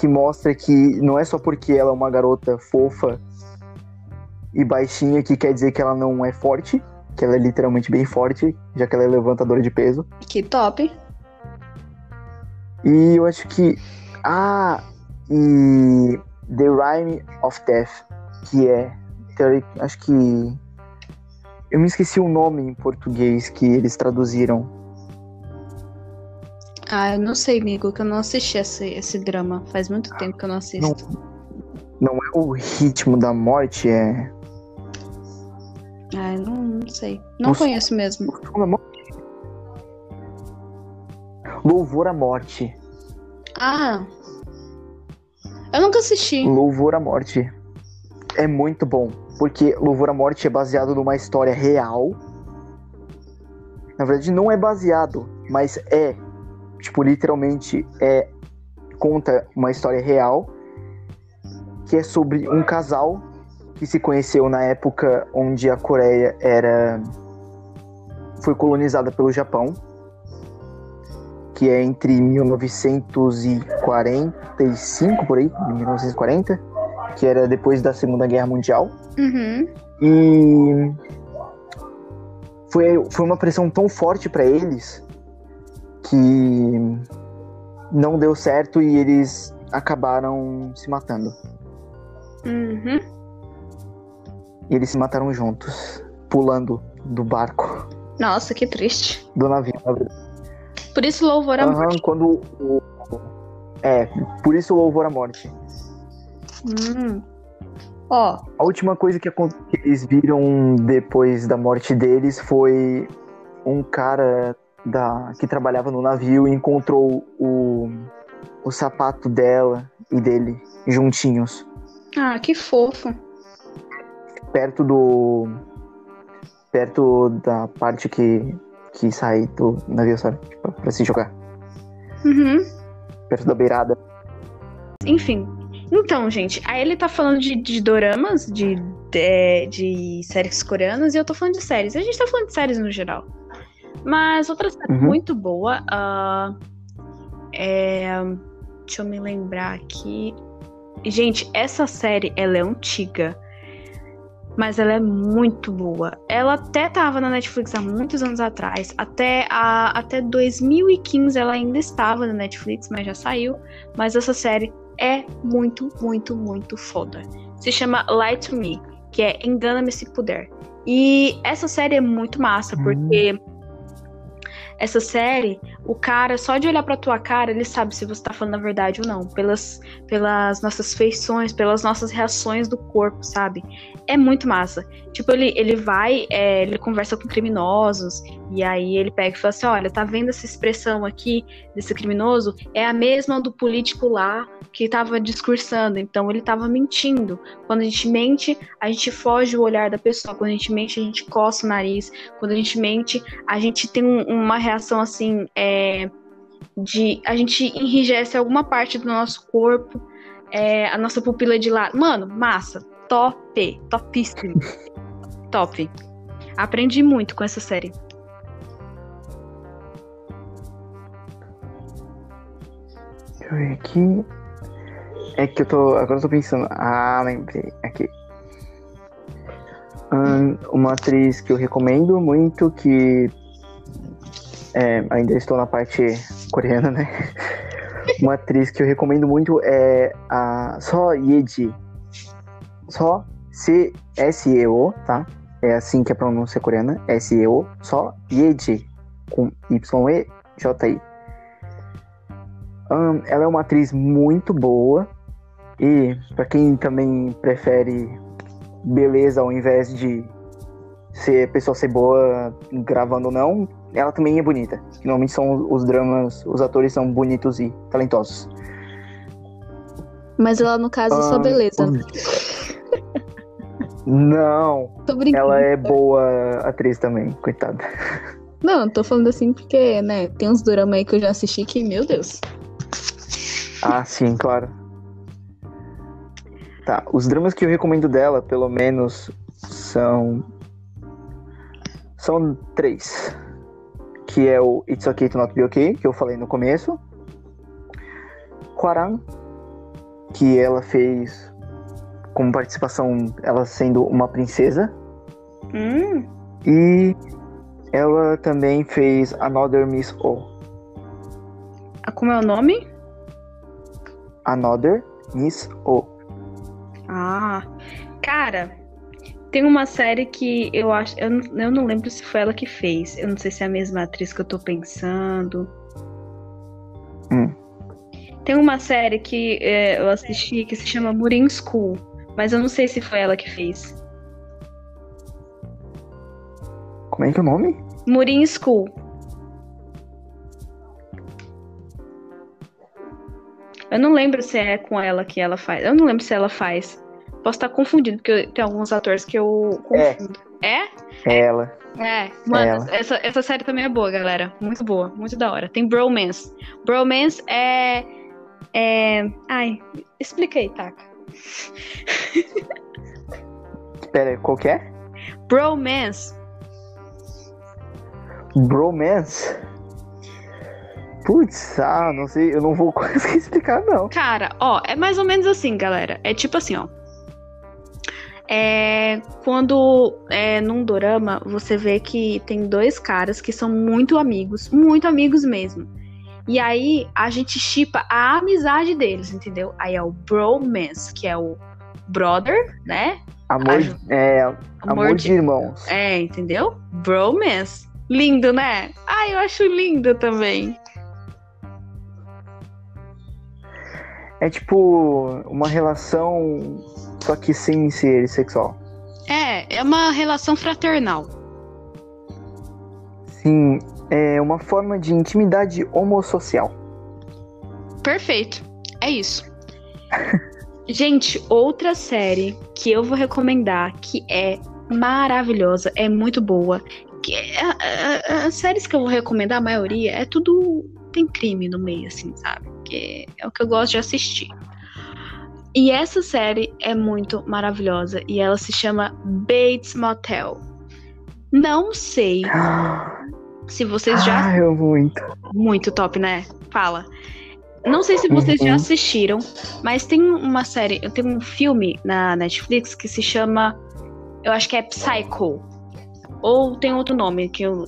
Que mostra que não é só porque ela é uma garota fofa e baixinha que quer dizer que ela não é forte. Que ela é literalmente bem forte, já que ela é levantadora de peso. Que top. E eu acho que. Ah! E. The Rhyme of Death, que é. Acho que. Eu me esqueci o nome em português que eles traduziram. Ah, eu não sei, amigo, que eu não assisti esse, esse drama. Faz muito tempo que eu não assisto. Não é o ritmo da morte, é. Ah, eu não, não sei. Não Nossa. conheço mesmo. Louvor à Morte. Ah. Eu nunca assisti. Louvor à Morte. É muito bom. Porque Louvor à Morte é baseado numa história real. Na verdade, não é baseado, mas é. Tipo, literalmente é. Conta uma história real. Que é sobre um casal que se conheceu na época onde a Coreia era. Foi colonizada pelo Japão. Que é entre 1945, por aí, 1940, que era depois da Segunda Guerra Mundial. Uhum. E foi, foi uma pressão tão forte para eles que não deu certo e eles acabaram se matando. Uhum. E eles se mataram juntos, pulando do barco, Nossa, que triste. do navio, na verdade. Por isso louvor a Aham, morte. quando o- É, por isso o louvor à morte. Hum. Ó, A última coisa que eles viram depois da morte deles foi um cara da, que trabalhava no navio e encontrou o, o sapato dela e dele juntinhos, ah, que fofo. perto do. perto da parte que, que sai do navio, sabe? Tipo, pra se jogar. Uhum. Perto da beirada. Enfim. Então, gente, aí ele tá falando de, de doramas, de, de, de séries coreanas, e eu tô falando de séries. A gente tá falando de séries no geral. Mas outra série Uhum. muito boa. ah, é, deixa eu me lembrar aqui. Gente, essa série, ela é antiga. Mas ela é muito boa. Ela até tava na Netflix há muitos anos atrás. Até, a, até 2015 ela ainda estava na Netflix, mas já saiu. Mas essa série é muito, muito, muito foda. Se chama Lie to Me, que é Engana-me se puder. E essa série é muito massa, Hum. Essa série, o cara, só de olhar pra tua cara, ele sabe se você tá falando a verdade ou não. Pelas, pelas nossas feições, pelas nossas reações do corpo, sabe? É muito massa. Tipo, ele, ele vai, é, ele conversa com criminosos, e aí ele pega e fala assim: olha, tá vendo essa expressão aqui desse criminoso? É a mesma do político lá que tava discursando, então ele tava mentindo. Quando a gente mente, a gente foge o olhar da pessoa. Quando a gente mente, a gente coça o nariz. Quando a gente mente, a gente tem um- uma reação assim, é, de. A gente enrijece alguma parte do nosso corpo, é, a nossa pupila de lado. Mano, massa. Top. Topíssimo. Top. Aprendi muito com essa série. Deixa eu ver aqui. É que eu tô. Agora eu tô pensando. Ah, lembrei. Aqui. Ahn, uma atriz que eu recomendo muito, que. É, ainda estou na parte coreana, né? Uma atriz que eu recomendo muito é a So Yeji. Só C-S-E-O, tá? é assim que é a pronúncia coreana, S-E-O, só Yeji, com Y-E-J-I. Um, ela é uma atriz muito boa e para quem também prefere beleza ao invés de ser pessoa ser boa gravando ou não, ela também é bonita. Normalmente são os dramas, os atores são bonitos e talentosos. Mas ela, no caso, é só beleza. Não. Tô brincando. Ela é boa atriz também, coitada. Não, tô falando assim porque, né, tem uns dramas aí que eu já assisti que, meu Deus. Ah, sim, claro. Tá, os dramas que eu recomendo dela, pelo menos, são. São três. Que é o It's Okay to Not Be Okay, que eu falei no começo. Quaran, que ela fez como participação, ela sendo uma princesa. Hum. E ela também fez Another Miss O. Ah, Como é o nome? Another Miss O. Ah, cara, tem uma série que eu acho. Eu, não- eu não lembro se foi ela que fez. Eu não sei se é a mesma atriz que eu tô pensando. Hum. Tem uma série que é, eu assisti que se chama Murin School. Mas eu não sei se foi ela que fez. Como é que é o nome? Murin School. Eu não lembro se é com ela que ela faz. Eu não lembro se ela faz. Posso estar confundindo, porque tem alguns atores que eu É. confundo. É? É ela. É, mano, Ela. essa, essa série também é boa, galera. Muito boa, muito da hora. Tem Bromance. Bromance é. É. Ai, explica aí, Taka. Pera aí, qual que é? Bromance. Bromance? Putz, ah, não sei, eu não vou conseguir explicar, não. Cara, ó, é mais ou menos assim, galera. É tipo assim, ó. É, quando é, num dorama você vê que tem dois caras que são muito amigos, muito amigos mesmo. E aí a gente chipa a amizade deles, entendeu? Aí é o bromance, que é o brother, né? Amor, Aju- é, amor de irmãos. É, entendeu? Bromance. Lindo, né? Ai, eu acho lindo também. É tipo uma relação, só que sem ser sexual. É, é uma relação fraternal. Sim, é uma forma de intimidade homossocial. Perfeito. É isso. Gente, outra série que eu vou recomendar que é maravilhosa, é muito boa. Que é- a- a- as séries que eu vou recomendar, a maioria, é tudo. Tem crime no meio, assim, sabe? Que é o que eu gosto de assistir. E essa série é muito maravilhosa e ela se chama Bates Motel. Não sei se vocês já Ah, eu muito. muito top, né? Fala. Não sei se vocês já Uhum. assistiram, mas tem uma série, tem um filme na Netflix que se chama, eu acho que é Psycho, ou tem outro nome que eu,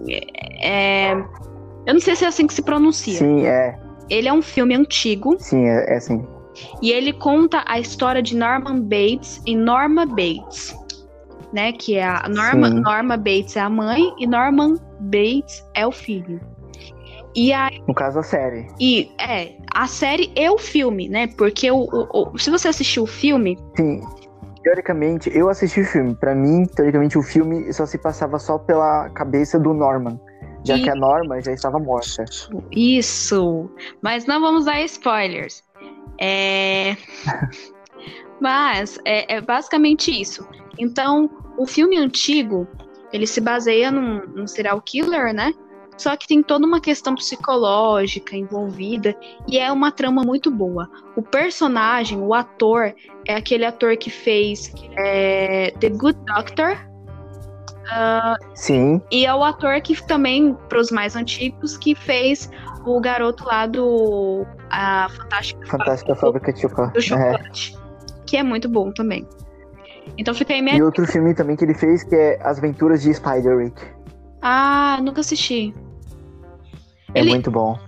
é, eu não sei se é assim que se pronuncia. Sim, é. Ele é um filme antigo Sim, é, é assim. e ele conta a história de Norman Bates e Norma Bates, né? Que é a Norma, Sim. Norma Bates é a mãe e Norman Bates é o filho. E a No caso, a série. E é, a série e o filme, né? Porque o, o- o- se você assistiu o filme, Sim. Teoricamente, eu assisti o filme. Pra mim, teoricamente, o filme só se passava só pela cabeça do Norman. Já E- que a Norma já estava morta. isso. Mas não vamos dar spoilers. É. Mas é, é basicamente isso. Então, o filme antigo, ele se baseia num, num serial killer, né? Só que tem toda uma questão psicológica envolvida e é uma trama muito boa. O personagem, o ator, é aquele ator que fez é, The Good Doctor, Sim, E é o ator que também, para os mais antigos, que fez o garoto lá do a Fantástica Fantástica Fábrica de Chocolate. do É. Chocolate. Que é muito bom também. Então fica aí minha. E outro filme também que ele fez que é As Aventuras de Spider-Rick. Ah, nunca assisti. É Ele- muito bom.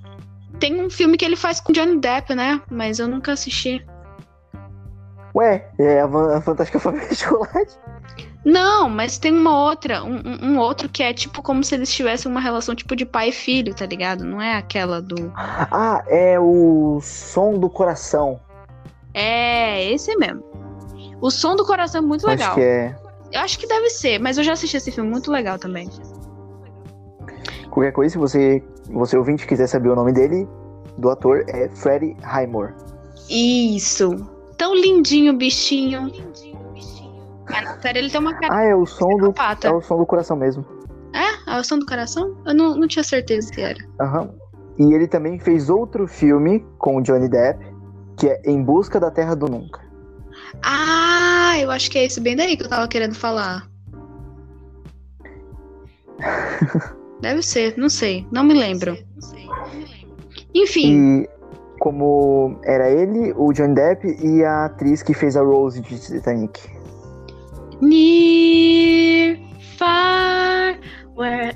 Tem um filme que ele faz com Johnny Depp, né? Mas eu nunca assisti. Ué, é a Fantástica Fábrica de Chocolate? Não, mas tem uma outra, um, um- outro que é tipo como se eles tivessem uma relação tipo de pai e filho, tá ligado? Não é aquela do. Ah, é o som do coração. É, esse mesmo. O som do coração é muito legal. Acho que é. Eu acho que deve ser, mas eu já assisti esse filme, muito legal também. Qualquer coisa, se você, você ouvinte quiser saber o nome dele, do ator, é Freddie Highmore. Isso. Tão lindinho bichinho. Mas na série ele tem uma cara Ah, é o som do. É o som do coração mesmo. É? A som do coração? Eu não, não tinha certeza se era. Aham. E ele também fez outro filme com o Johnny Depp, que é Em Busca da Terra do Nunca. Ah, eu acho que é esse bem daí que eu tava querendo falar. Deve ser, não sei, não me lembro. Enfim, E como era ele, o Johnny Depp e a atriz que fez a Rose de Titanic. Near, far, wherever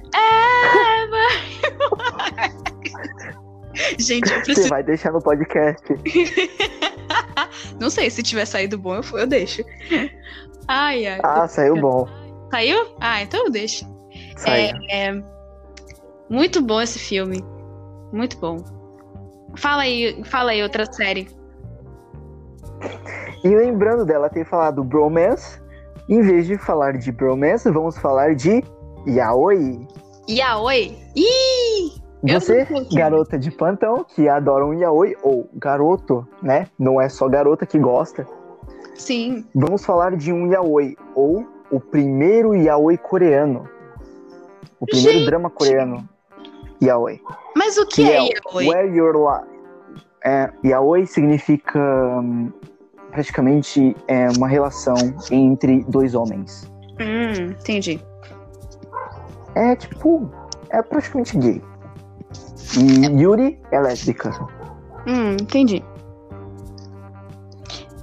you are. Gente, eu Você preciso. vai deixar no podcast. Não sei, se tiver saído bom, eu, eu deixo. Ai, ai. Ah, saiu bom. Saiu? Ah, então eu deixo. Saiu. É, muito bom esse filme. Muito bom. Fala aí, fala aí outra série. E lembrando dela ter falado bromance, em vez de falar de bromance, vamos falar de yaoi. Yaoi? Ih! Você, garota de plantão, que adora um yaoi, ou garoto, né? Não é só garota que gosta. Sim. Vamos falar de um yaoi, ou o primeiro yaoi coreano. O primeiro Gente! drama coreano. Yaoi. Mas o que, Que é, é yaoi? Where Your Li é, Yaoi significa hum, praticamente é, uma relação entre dois homens. Hum, entendi. É tipo, é praticamente gay. E Yuri é lésbica. Hum, entendi.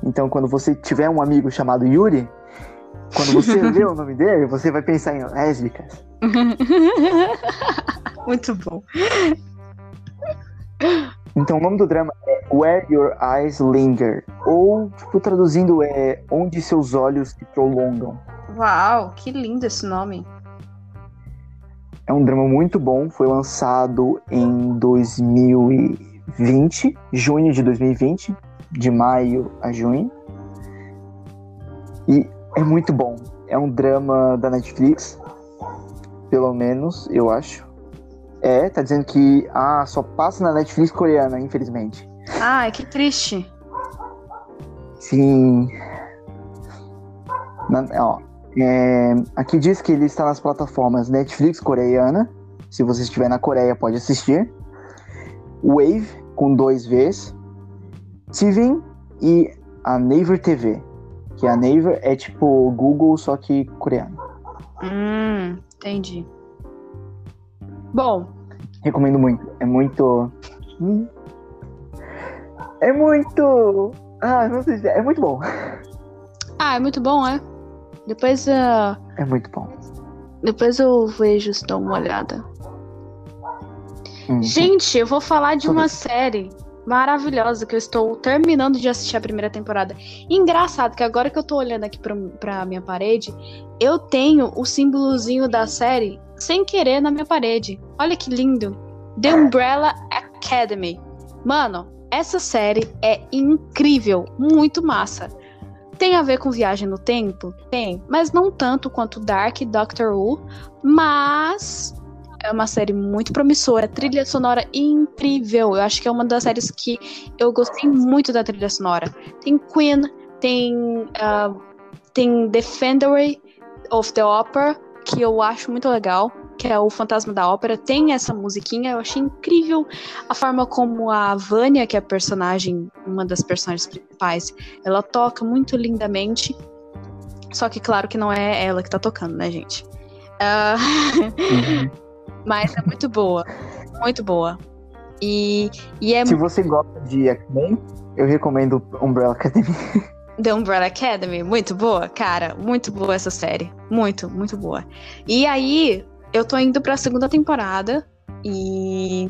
Então, quando você tiver um amigo chamado Yuri, quando você vê o nome dele, você vai pensar em lésbicas. Muito bom. Então, o nome do drama é Where Your Eyes Linger. Ou, tipo, traduzindo, é Onde Seus Olhos Se Prolongam. Uau, que lindo esse nome. É um drama muito bom. Foi lançado em 2020, junho de 2020, de maio a junho. E é muito bom. É um drama da Netflix, pelo menos, eu acho. É, tá dizendo que ah, só passa na Netflix coreana, infelizmente. Ai, que triste. Sim. Na- ó, é, aqui diz que ele está nas plataformas Netflix coreana. Se você estiver na Coreia, pode assistir. Wave, com dois Vs. Steven e a Naver TV. Que a Naver é tipo Google, só que coreano. Hum, entendi. Bom, Recomendo muito. É muito. Hum. É muito. Ah, não sei se é muito bom. ah, é muito bom, é? Depois, ah, É muito bom. depois eu vejo se dou uma olhada. Hum. Gente, eu vou falar de uma série maravilhosa que eu estou terminando de assistir a primeira temporada. Engraçado que agora que eu tô olhando aqui pra, pra minha parede, eu tenho o símbolozinho da série sem querer na minha parede. Olha que lindo. The Umbrella Academy. Mano, essa série é incrível, muito massa. Tem a ver com viagem no tempo? Tem, mas não tanto quanto Dark Doctor Who, mas é uma série muito promissora, trilha sonora incrível. Eu acho que é uma das séries que eu gostei muito da trilha sonora. Tem Queen, tem ah, tem Defender of the Opera, que eu acho muito legal, que é o Fantasma da Ópera. Tem essa musiquinha, eu achei incrível a forma como a Vânia, que é a personagem, uma das personagens principais, ela toca muito lindamente. Só que claro que não é ela que tá tocando, né, gente? Ah, Uhum. mas é muito boa. Muito boa. E, e é Se você gosta de X-Men, eu recomendo Umbrella Academy. The Umbrella Academy, muito boa, cara. Muito boa essa série. Muito, muito boa. E aí, eu tô indo pra segunda temporada e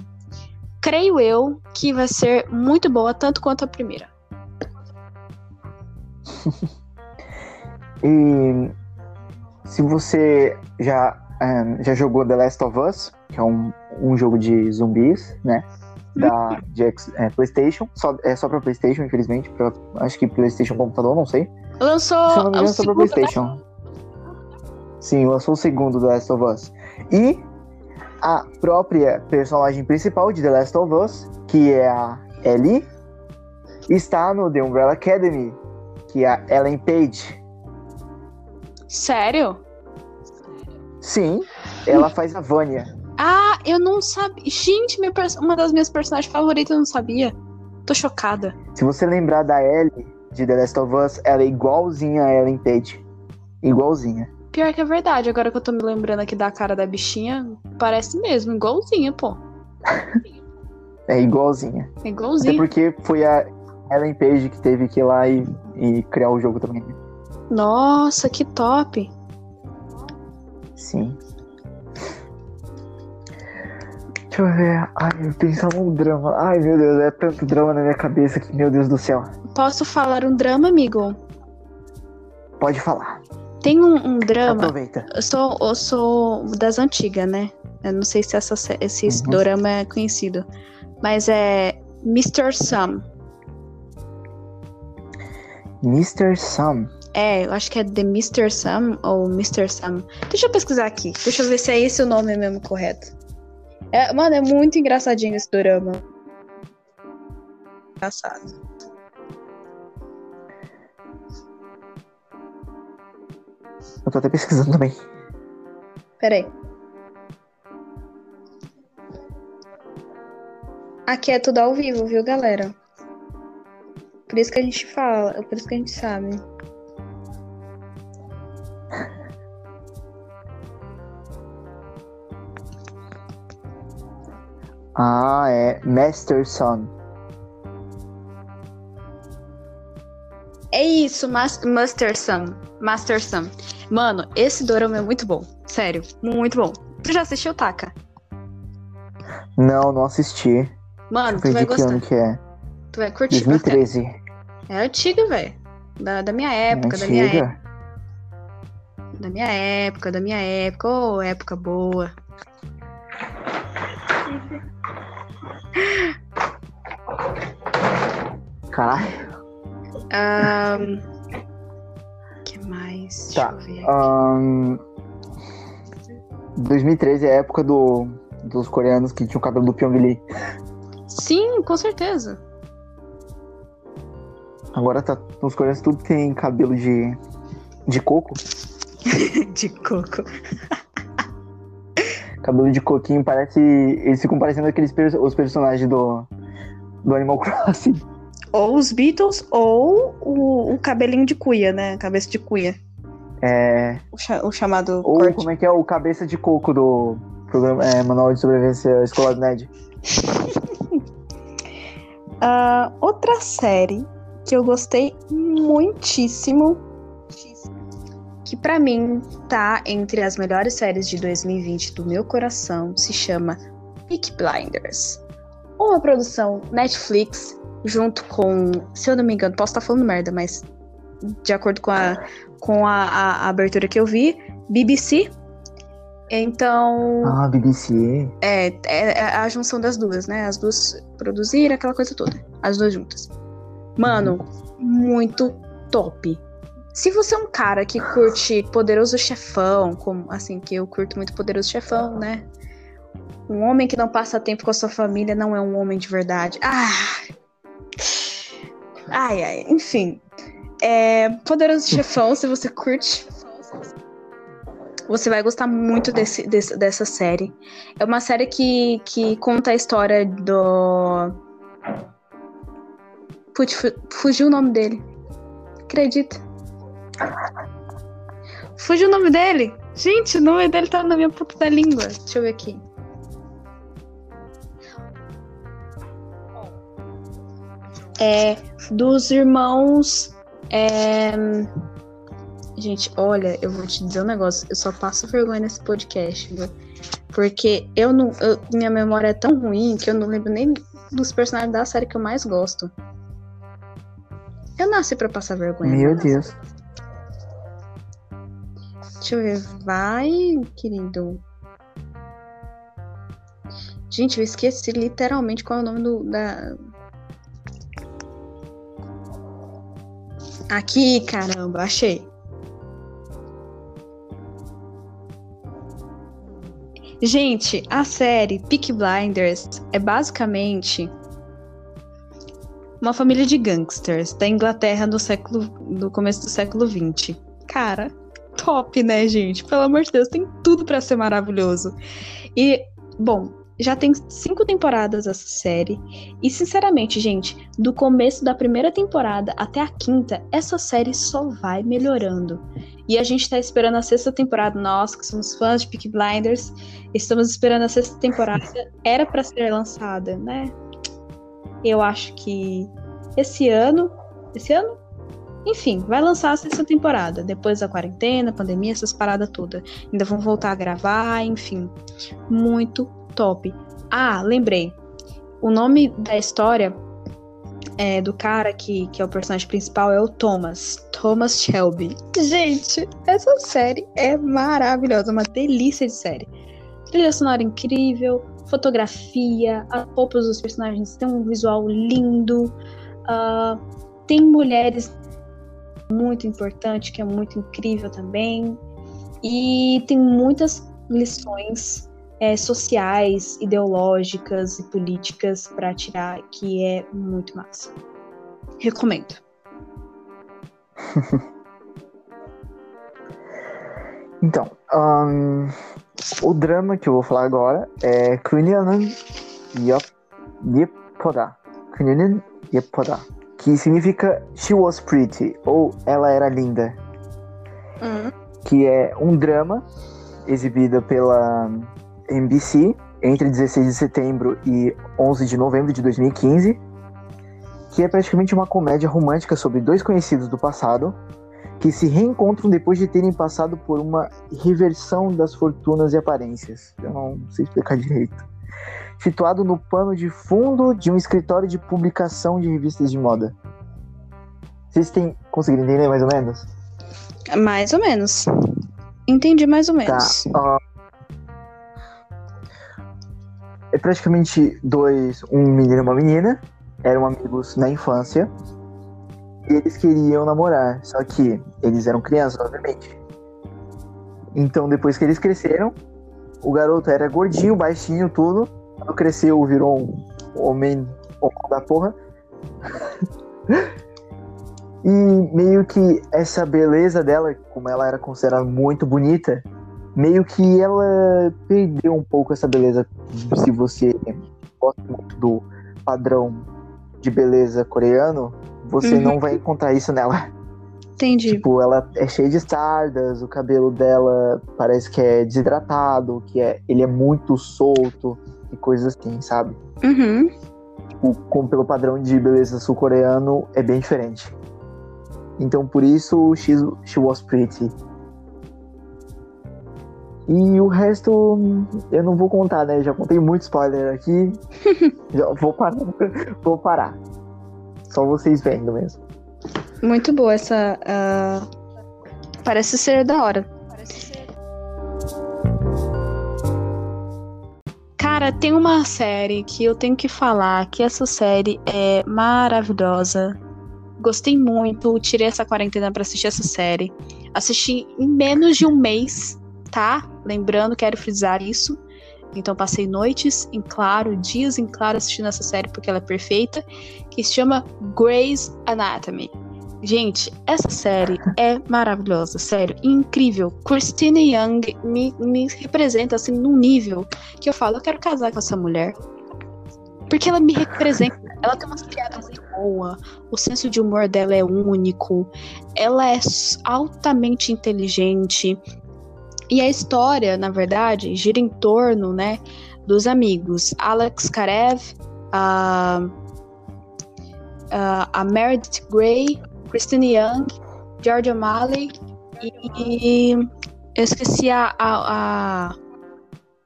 creio eu que vai ser muito boa, tanto quanto a primeira. E se você já, é, já jogou The Last of Us, que é um, um jogo de zumbis, né? Da de é, PlayStation, só, é só pra PlayStation, infelizmente. Pra, acho que PlayStation computador, não sei. Lançou Se não me o engano, só pra né? PlayStation. Sim, lançou o segundo The Last of Us. E a própria personagem principal de The Last of Us, que é a Ellie, está no The Umbrella Academy, que é a Ellen Page. Sério? Sim, ela faz a Vânia. Ah, eu não sabia. Gente, pers- uma das minhas personagens favoritas eu não sabia. Tô chocada. Se você lembrar da Ellie de The Last of Us, ela é igualzinha a Ellen Page. Igualzinha. Pior que é verdade, agora que eu tô me lembrando aqui da cara da bichinha, parece mesmo, igualzinha, pô. É igualzinha. É Até igualzinha. porque foi a Ellen Page que teve que ir lá e, e criar o jogo também. né? Nossa, que top. Sim. Deixa eu ver. Ai, eu pensava num drama. Ai, meu Deus, é tanto drama na minha cabeça que, meu Deus do céu. Posso falar um drama, amigo? Pode falar. Tem um, um drama. Aproveita. Eu sou, eu sou das antigas, né? Eu não sei se essa, esse Uhum. dorama é conhecido. Mas é Mr. Sam. Mr. Sam. É, eu acho que é The Mr. Sam ou Mr. Sam. Deixa eu pesquisar aqui. Deixa eu ver se é esse o nome mesmo correto. É, mano, é muito engraçadinho esse dorama. Engraçado. Eu tô até pesquisando também. Peraí. Aqui é tudo ao vivo, viu, galera? Por isso que a gente fala, por isso que a gente sabe. Ah, é Master Son. É isso, Mas- Master Sam. Master Sam. Mano, esse dorama é muito bom. Sério, muito bom. Tu já assistiu, Taka? Não, não assisti. Mano, tu vai de que ano gostar. que é. Tu vai curtir bastante. 2013. É antiga, velho. Da, da minha época, da minha época. Da minha época, da minha época. Ô, época boa. Caralho. Ahn, que mais? Tá. Deixa eu ver. Ahn, 2013 é a época do, dos coreanos que tinham o cabelo do Pyong Lee. Sim, com certeza. Agora tá, os coreanos tudo tem cabelo de, de coco. De coco. Cabelo de coquinho, parece. Eles ficam parecendo aqueles pers- os personagens do, do Animal Crossing. Ou os Beatles, ou o, o cabelinho de cuia, né? Cabeça de cuia. É, O, cha- o chamado ou corte. como é que é o cabeça de coco do programa é, Manual de Sobrevivência Escolar do Ned. Ah, outra série que eu gostei muitíssimo, que pra mim tá entre as melhores séries de 2020 do meu coração, se chama Peak Blinders. Uma produção Netflix junto com, se eu não me engano, posso estar falando merda, mas de acordo com a, com a, a- a abertura que eu vi, BBC. Então, Ah, BBC. é, é, é a junção das duas, né? As duas produziram aquela coisa toda. As duas juntas. Mano, muito top. Se você é um cara que curte Poderoso Chefão, como assim, que eu curto muito Poderoso Chefão, né? Um homem que não passa tempo com a sua família não é um homem de verdade. Ah! Ai, ai, enfim. É, Poderoso Chefão, se você curte, você vai gostar muito desse, desse- dessa série. É uma série que, que conta a história do. Putz, fu- fugiu o nome dele. Acredita? Fugiu o nome dele? Gente, o nome dele tá na minha ponta da língua. Deixa eu ver aqui. É dos irmãos. é, Gente, olha, eu vou te dizer um negócio. Eu só passo vergonha nesse podcast, viu? Porque eu não. eu- minha memória é tão ruim que eu não lembro nem dos personagens da série que eu mais gosto. Eu nasci pra passar vergonha. Meu né? Deus. Deixa eu ver. Vai, querido. Gente, eu esqueci literalmente qual é o nome do, da. Aqui, caramba, achei. Gente, a série Peak Blinders é basicamente uma família de gangsters da Inglaterra no século, no começo do século 20. Cara, top, né, gente? Pelo amor de Deus, tem tudo para ser maravilhoso. E, bom, já tem cinco temporadas essa série. E, sinceramente, gente, do começo da primeira temporada até a quinta, essa série só vai melhorando. E a gente tá esperando a sexta temporada. Nós, que somos fãs de Peak Blinders, estamos esperando a sexta temporada. Era para ser lançada, né? Eu acho que esse ano. Esse ano? Enfim, vai lançar a sexta temporada. Depois da quarentena, pandemia, essas paradas todas. Ainda vão voltar a gravar, enfim. Muito top. Ah, lembrei. O nome da história é, do cara que, que é o personagem principal é o Thomas. Thomas Shelby. Gente, essa série é maravilhosa, uma delícia de série. Trilha sonora incrível, fotografia, as roupas dos personagens têm um visual lindo. Uh, tem mulheres muito importante, que é muito incrível também. E tem muitas lições é, sociais, ideológicas e políticas para tirar, que é muito massa. Recomendo. então, um, o drama que eu vou falar agora é Kunyanan Yepoda. Kunyanan Yepoda. Que significa She Was Pretty, ou Ela Era Linda. Uhum. Que é um drama exibido pela NBC entre 16 de setembro e 11 de novembro de 2015, que é praticamente uma comédia romântica sobre dois conhecidos do passado que se reencontram depois de terem passado por uma reversão das fortunas e aparências. Eu não sei explicar direito. Situado no pano de fundo de um escritório de publicação de revistas de moda. Vocês têm conseguido entender mais ou menos? Mais ou menos. Entendi mais ou menos. Tá. Uh, é praticamente dois, um menino e uma menina, eram amigos na infância, e eles queriam namorar, só que eles eram crianças, obviamente. Então, depois que eles cresceram, o garoto era gordinho, baixinho, tudo. Quando cresceu, virou um homem, da porra. e meio que essa beleza dela, como ela era considerada muito bonita, meio que ela perdeu um pouco essa beleza. Se você gosta muito do padrão de beleza coreano, você uhum. não vai encontrar isso nela. Entendi. Tipo, ela é cheia de sardas, o cabelo dela parece que é desidratado, que é, ele é muito solto e coisas assim, sabe? Uhum. Tipo, como pelo padrão de beleza sul-coreano, é bem diferente. Então, por isso, she, she was pretty. E o resto eu não vou contar, né? Já contei muito spoiler aqui. Já vou parar. vou parar. Só vocês vendo mesmo. Muito boa essa. Uh... Parece ser da hora. Cara, tem uma série que eu tenho que falar que essa série é maravilhosa. Gostei muito, tirei essa quarentena para assistir essa série. Assisti em menos de um mês tá? Lembrando, quero frisar isso. Então passei noites em claro, dias em claro assistindo essa série porque ela é perfeita, que se chama Grey's Anatomy. Gente, essa série é maravilhosa, sério, incrível. Christine Young me, me representa assim num nível que eu falo, eu quero casar com essa mulher. Porque ela me representa. Ela tem umas piadas muito boas. O senso de humor dela é único. Ela é altamente inteligente. E a história, na verdade, gira em torno, né, dos amigos Alex Karev, a, a, a Meredith Grey, Christine Young, George O'Malley e, eu esqueci a, a, a,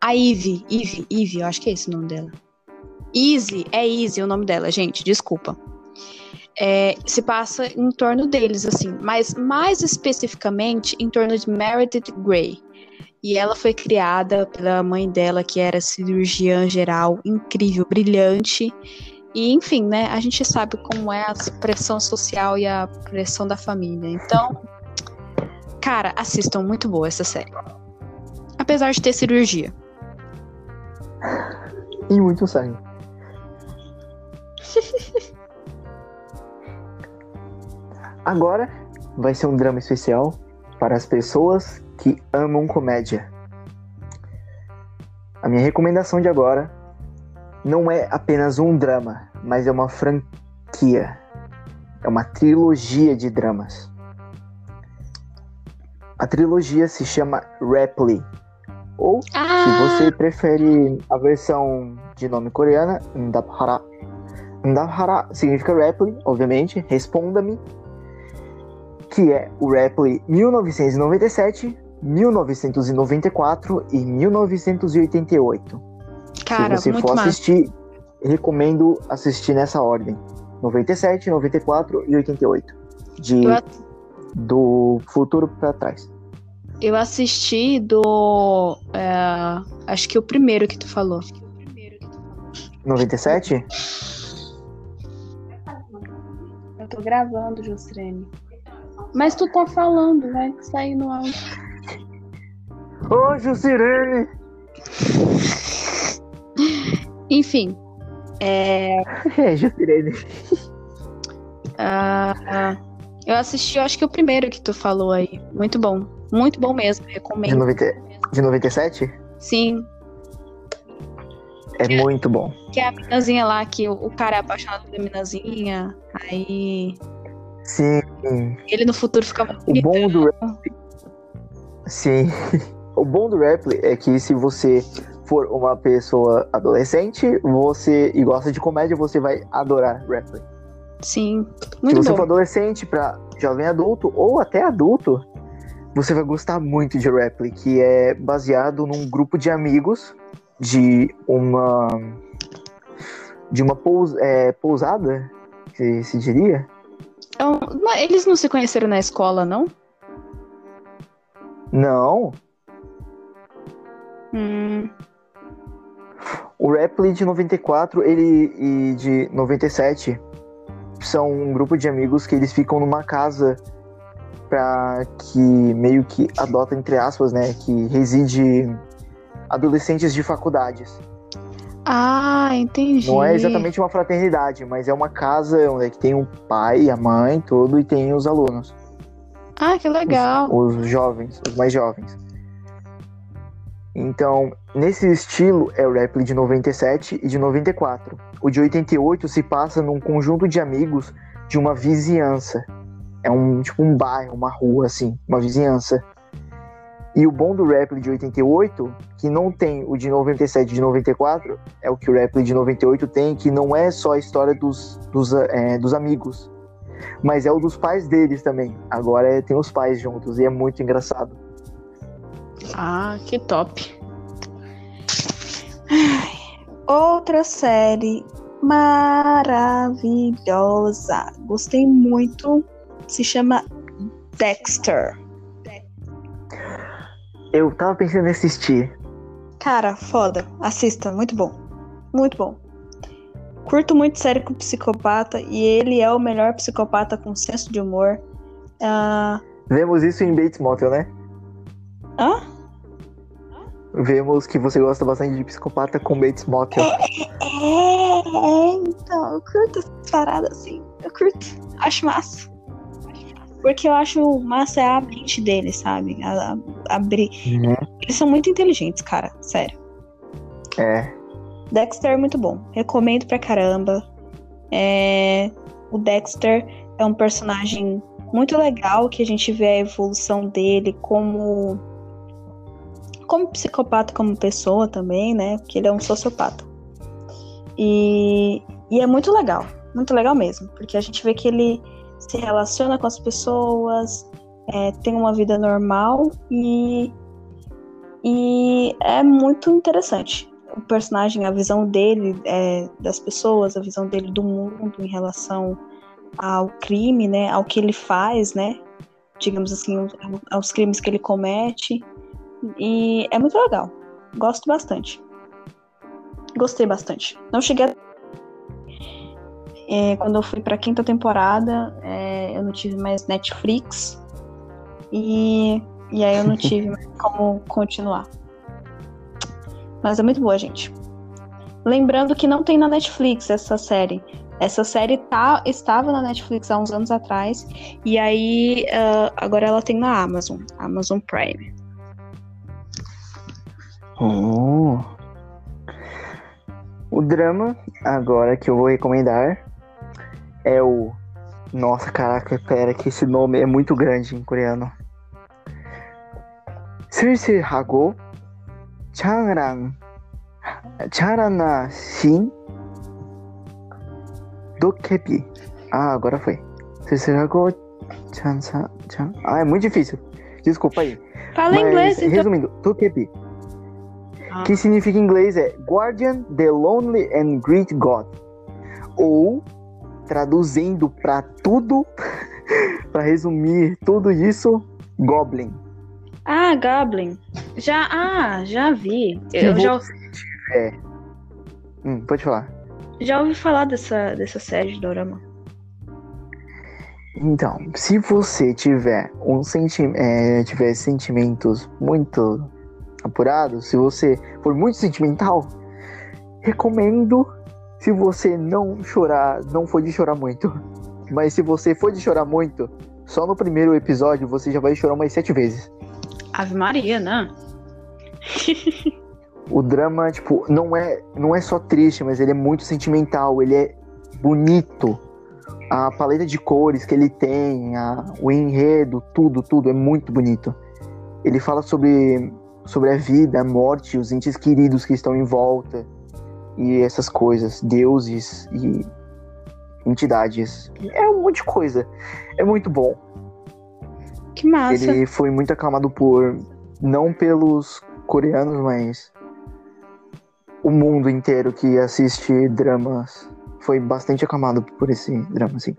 a Eve, Eve, Eve, eu acho que é esse o nome dela. Easy, é Easy o nome dela, gente, desculpa. é, se passa em torno deles, assim, mas mais especificamente em torno de Meredith Grey. E ela foi criada pela mãe dela, que era cirurgiã geral, incrível, brilhante. E, enfim, né, a gente sabe como é a pressão social e a pressão da família. Então, cara, assistam, muito boa essa série. Apesar de ter cirurgia. E muito sangue. Agora vai ser um drama especial para as pessoas que amam comédia. A minha recomendação de agora não é apenas um drama, mas é uma franquia. É uma trilogia de dramas. A trilogia se chama Reply. Ou, ah. se você prefere a versão de nome coreana, Ndabhara. Ndabhara significa Reply, obviamente. Responda-me que é o Ripley 1997, 1994 e 1988. Cara, Se você for assistir, recomendo assistir nessa ordem: 97, 94 e 88. De. Do futuro para trás. Eu assisti do. É, acho que o primeiro que tu falou. 97? Eu tô gravando, Justrene. Mas tu tá falando, vai sair no áudio. Ô, Jusirene! Enfim. É. É, Jusirene. Uh, eu assisti, eu acho que o primeiro que tu falou aí. Muito bom. Muito bom mesmo, recomendo. De, 90... de 97? Sim. É que muito bom. Que é a minazinha lá, que o, o cara é apaixonado pela minazinha, aí Sim. Ele no futuro fica muito O bom do rap. Sim. O bom do rap é que se você for uma pessoa adolescente, você e gosta de comédia, você vai adorar rap. Sim. Muito se você bom. for adolescente para jovem adulto ou até adulto, você vai gostar muito de rap, que é baseado num grupo de amigos de uma de uma pous, é, pousada, se, se diria, então, eles não se conheceram na escola, não? Não. Hum. O Reply de 94 ele, e de 97 são um grupo de amigos que eles ficam numa casa para que meio que adota, entre aspas, né? Que reside adolescentes de faculdades. Ah, entendi. Não é exatamente uma fraternidade, mas é uma casa onde é tem o pai, a mãe, tudo, e tem os alunos. Ah, que legal. Os, os jovens, os mais jovens. Então, nesse estilo é o Reply de 97 e de 94. O de 88 se passa num conjunto de amigos de uma vizinhança. É um tipo um bairro, uma rua assim, uma vizinhança. E o bom do Reply de 88, que não tem o de 97 e de 94, é o que o Reply de 98 tem, que não é só a história dos, dos, é, dos amigos, mas é o dos pais deles também. Agora é, tem os pais juntos e é muito engraçado. Ah, que top. Outra série maravilhosa. Gostei muito. Se chama Dexter. Eu tava pensando em assistir. Cara, foda. Assista, muito bom. Muito bom. Curto muito série com psicopata e ele é o melhor psicopata com senso de humor. Uh... Vemos isso em Bates Motel, né? Hã? Vemos que você gosta bastante de psicopata com Bates Motel. É, é, é, então, eu curto essas paradas assim. Eu curto. Acho massa. Porque eu acho massa é a mente deles, sabe? Abrir. Uhum. Eles são muito inteligentes, cara. Sério. É. Dexter é muito bom. Recomendo pra caramba. É... O Dexter é um personagem muito legal que a gente vê a evolução dele como. Como psicopata, como pessoa também, né? Porque ele é um sociopata. E, e é muito legal. Muito legal mesmo. Porque a gente vê que ele se relaciona com as pessoas, é, tem uma vida normal e, e é muito interessante. O personagem, a visão dele é, das pessoas, a visão dele do mundo em relação ao crime, né? Ao que ele faz, né? Digamos assim, aos crimes que ele comete. E é muito legal. Gosto bastante. Gostei bastante. Não cheguei a... É, quando eu fui pra quinta temporada, é, eu não tive mais Netflix. E, e aí eu não tive mais como continuar. Mas é muito boa, gente. Lembrando que não tem na Netflix essa série. Essa série tá, estava na Netflix há uns anos atrás. E aí uh, agora ela tem na Amazon, Amazon Prime. Oh. O drama agora que eu vou recomendar é o. Nossa, caraca, pera, que esse nome é muito grande em coreano. 슬슬하고 창랑 차라나 신 도케비 Ah, agora foi. 슬슬하고 찬사 찬. Ah, é muito difícil. Desculpa aí. Fala Mas, inglês, então. Resumindo, 도케비. Ah. que significa em inglês é Guardian, the Lonely and Great God. Ou, traduzindo para tudo, para resumir tudo isso, Goblin. Ah, Goblin. Já, ah, já vi. Eu já é. Hum, pode falar. Já ouvi falar dessa, dessa série de Dorama. Então, se você tiver um senti é, tiver sentimentos muito apurados, se você for muito sentimental, recomendo se você não chorar, não for de chorar muito. Mas se você for de chorar muito, só no primeiro episódio você já vai chorar umas sete vezes. Ave Maria, né? o drama, tipo, não é, não é só triste, mas ele é muito sentimental, ele é bonito. A paleta de cores que ele tem, a, o enredo, tudo, tudo é muito bonito. Ele fala sobre, sobre a vida, a morte, os entes queridos que estão em volta e essas coisas, deuses e entidades. É um monte de coisa. É muito bom. Que massa. Ele foi muito aclamado por. Não pelos coreanos, mas. O mundo inteiro que assiste dramas foi bastante aclamado por esse drama, assim.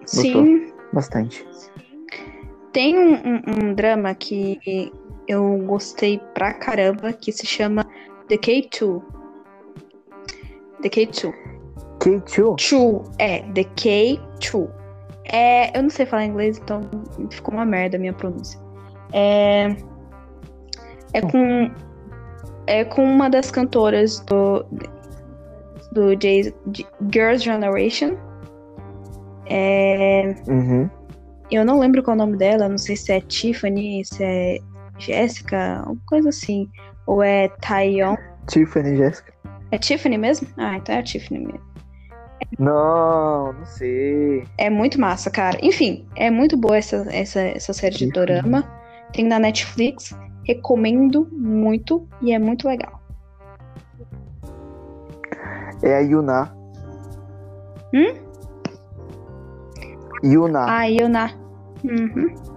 Gostou? Sim. Bastante. Tem um, um, drama que eu gostei pra caramba que se chama The K2. The K2. K2? 2, é, The K2. É, eu não sei falar inglês, então ficou uma merda a minha pronúncia. É, é com é com uma das cantoras do do Jay, Girls' Generation. É, uhum. Eu não lembro qual é o nome dela, não sei se é Tiffany, se é Jéssica, alguma coisa assim. Ou é Taeyeon. Tiffany, Jéssica. É Tiffany mesmo? Ah, então é a Tiffany mesmo. Não, não sei. É muito massa, cara. Enfim, é muito boa essa, essa, essa série de dorama. Tem na Netflix. Recomendo muito e é muito legal. É a Yuna. Hum? Yuna. Ah, Yuna. Uhum.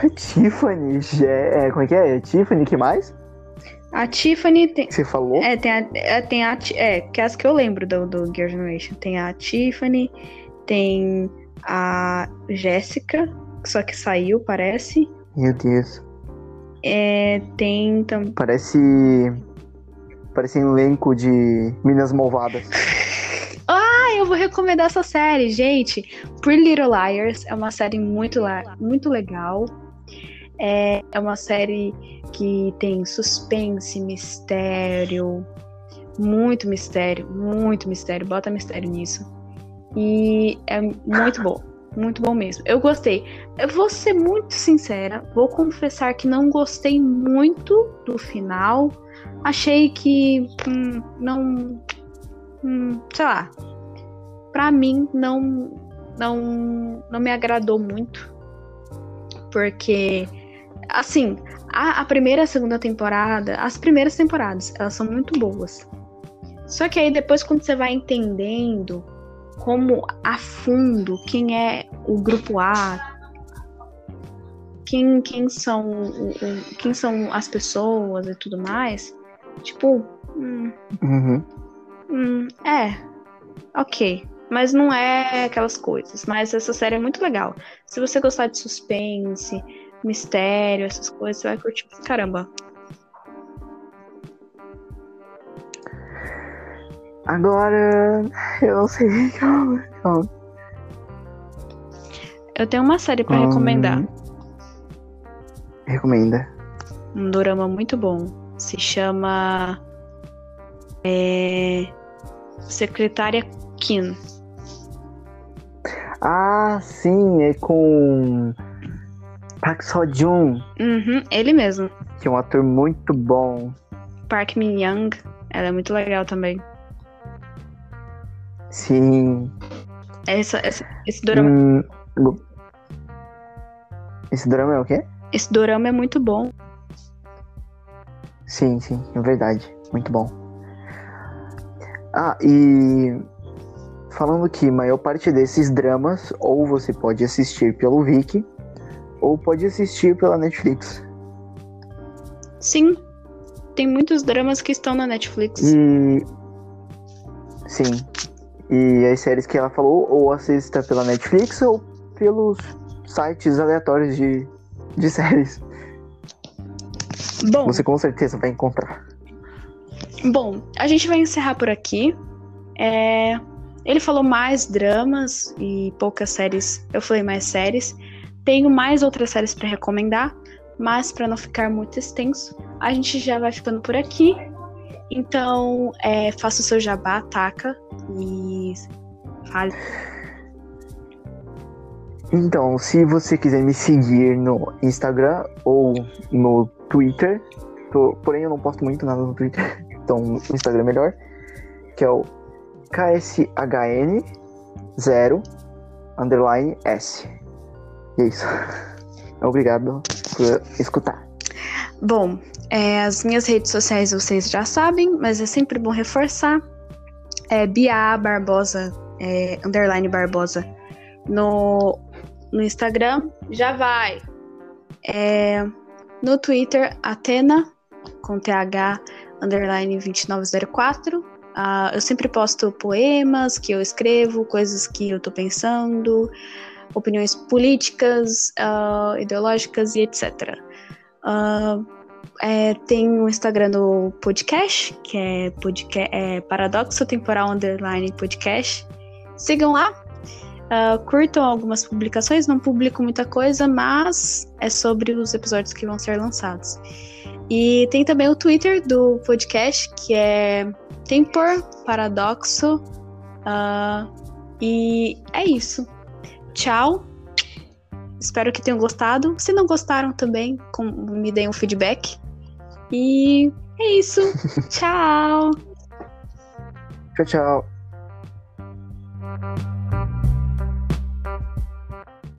Tiffany, é, como é que é? Tiffany, que mais? A Tiffany tem. Você falou? É, tem a. É, tem a é, que é as que eu lembro do, do Girl Generation. Tem a Tiffany, tem a Jéssica, só que saiu, parece. Meu Deus. É, tem também. Parece. Parece um elenco de Minas Malvadas. ah, eu vou recomendar essa série, gente. Pretty Little Liars é uma série muito, muito legal. É, é uma série que tem suspense, mistério, muito mistério, muito mistério, bota mistério nisso. E é muito bom, muito bom mesmo. Eu gostei. Eu vou ser muito sincera, vou confessar que não gostei muito do final. Achei que hum, não. Hum, sei lá. Pra mim, não, não, não me agradou muito. Porque assim, a, a, primeira e a segunda temporada, as primeiras temporadas, elas são muito boas. Só que aí depois quando você vai entendendo como a fundo quem é o grupo A, quem, quem são quem são as pessoas e tudo mais, tipo, hum, uhum. hum, é, ok, Mas não é aquelas coisas. Mas essa série é muito legal. Se você gostar de suspense, mistério, essas coisas, você vai curtir pra caramba. Agora, eu não sei. Eu tenho uma série pra Hum. recomendar. Recomenda. Um dorama muito bom. Se chama. É... Secretária Kim. Ah, sim, é com Park Seo-joon, Uhum, ele mesmo. que é um ator muito bom. Park Min Young. Ela é muito legal também. Sim. Essa, essa- esse, dorama, Hum, esse drama é o quê? esse dorama é muito bom. Sim, sim, é verdade. Muito bom. Ah, e falando que a maior parte desses dramas ou você pode assistir pelo Viki ou pode assistir pela Netflix. Sim, tem muitos dramas que estão na Netflix. E sim. E as séries que ela falou, ou assista pela Netflix ou pelos sites aleatórios de, de séries. Bom, Você com certeza vai encontrar. bom, a gente vai encerrar por aqui. É, ele falou mais dramas e poucas séries. Eu falei mais séries. Tenho mais outras séries para recomendar, mas para não ficar muito extenso, a gente já vai ficando por aqui. Então, é, faça o seu jabá, ataca e fale. Então, se você quiser me seguir no Instagram ou no Twitter, tô- porém eu não posto muito nada no Twitter, então o Instagram é melhor, que é o KSHN0 underline S. E é isso. Obrigado por escutar. Bom, é, as minhas redes sociais vocês já sabem, mas é sempre bom reforçar. É Bia Barbosa, é, underline Barbosa, no, no Instagram. Já vai. É, no Twitter, Atena, com TH, underline 2904. Ah, eu sempre posto poemas que eu escrevo, coisas que eu tô pensando, opiniões políticas, ah, ideológicas e etc. Ah, é, tem o Instagram do podcast, que é, podca é Paradoxo Temporal Underline Podcast. Sigam lá. Ah, curtam algumas publicações, não publico muita coisa, mas é sobre os episódios que vão ser lançados. E tem também o Twitter do podcast, que é Tempor Paradoxo. Ah, e é isso. Tchau. Espero que tenham gostado. Se não gostaram também, com- me deem um feedback. E é isso. Tchau. Tchau, tchau.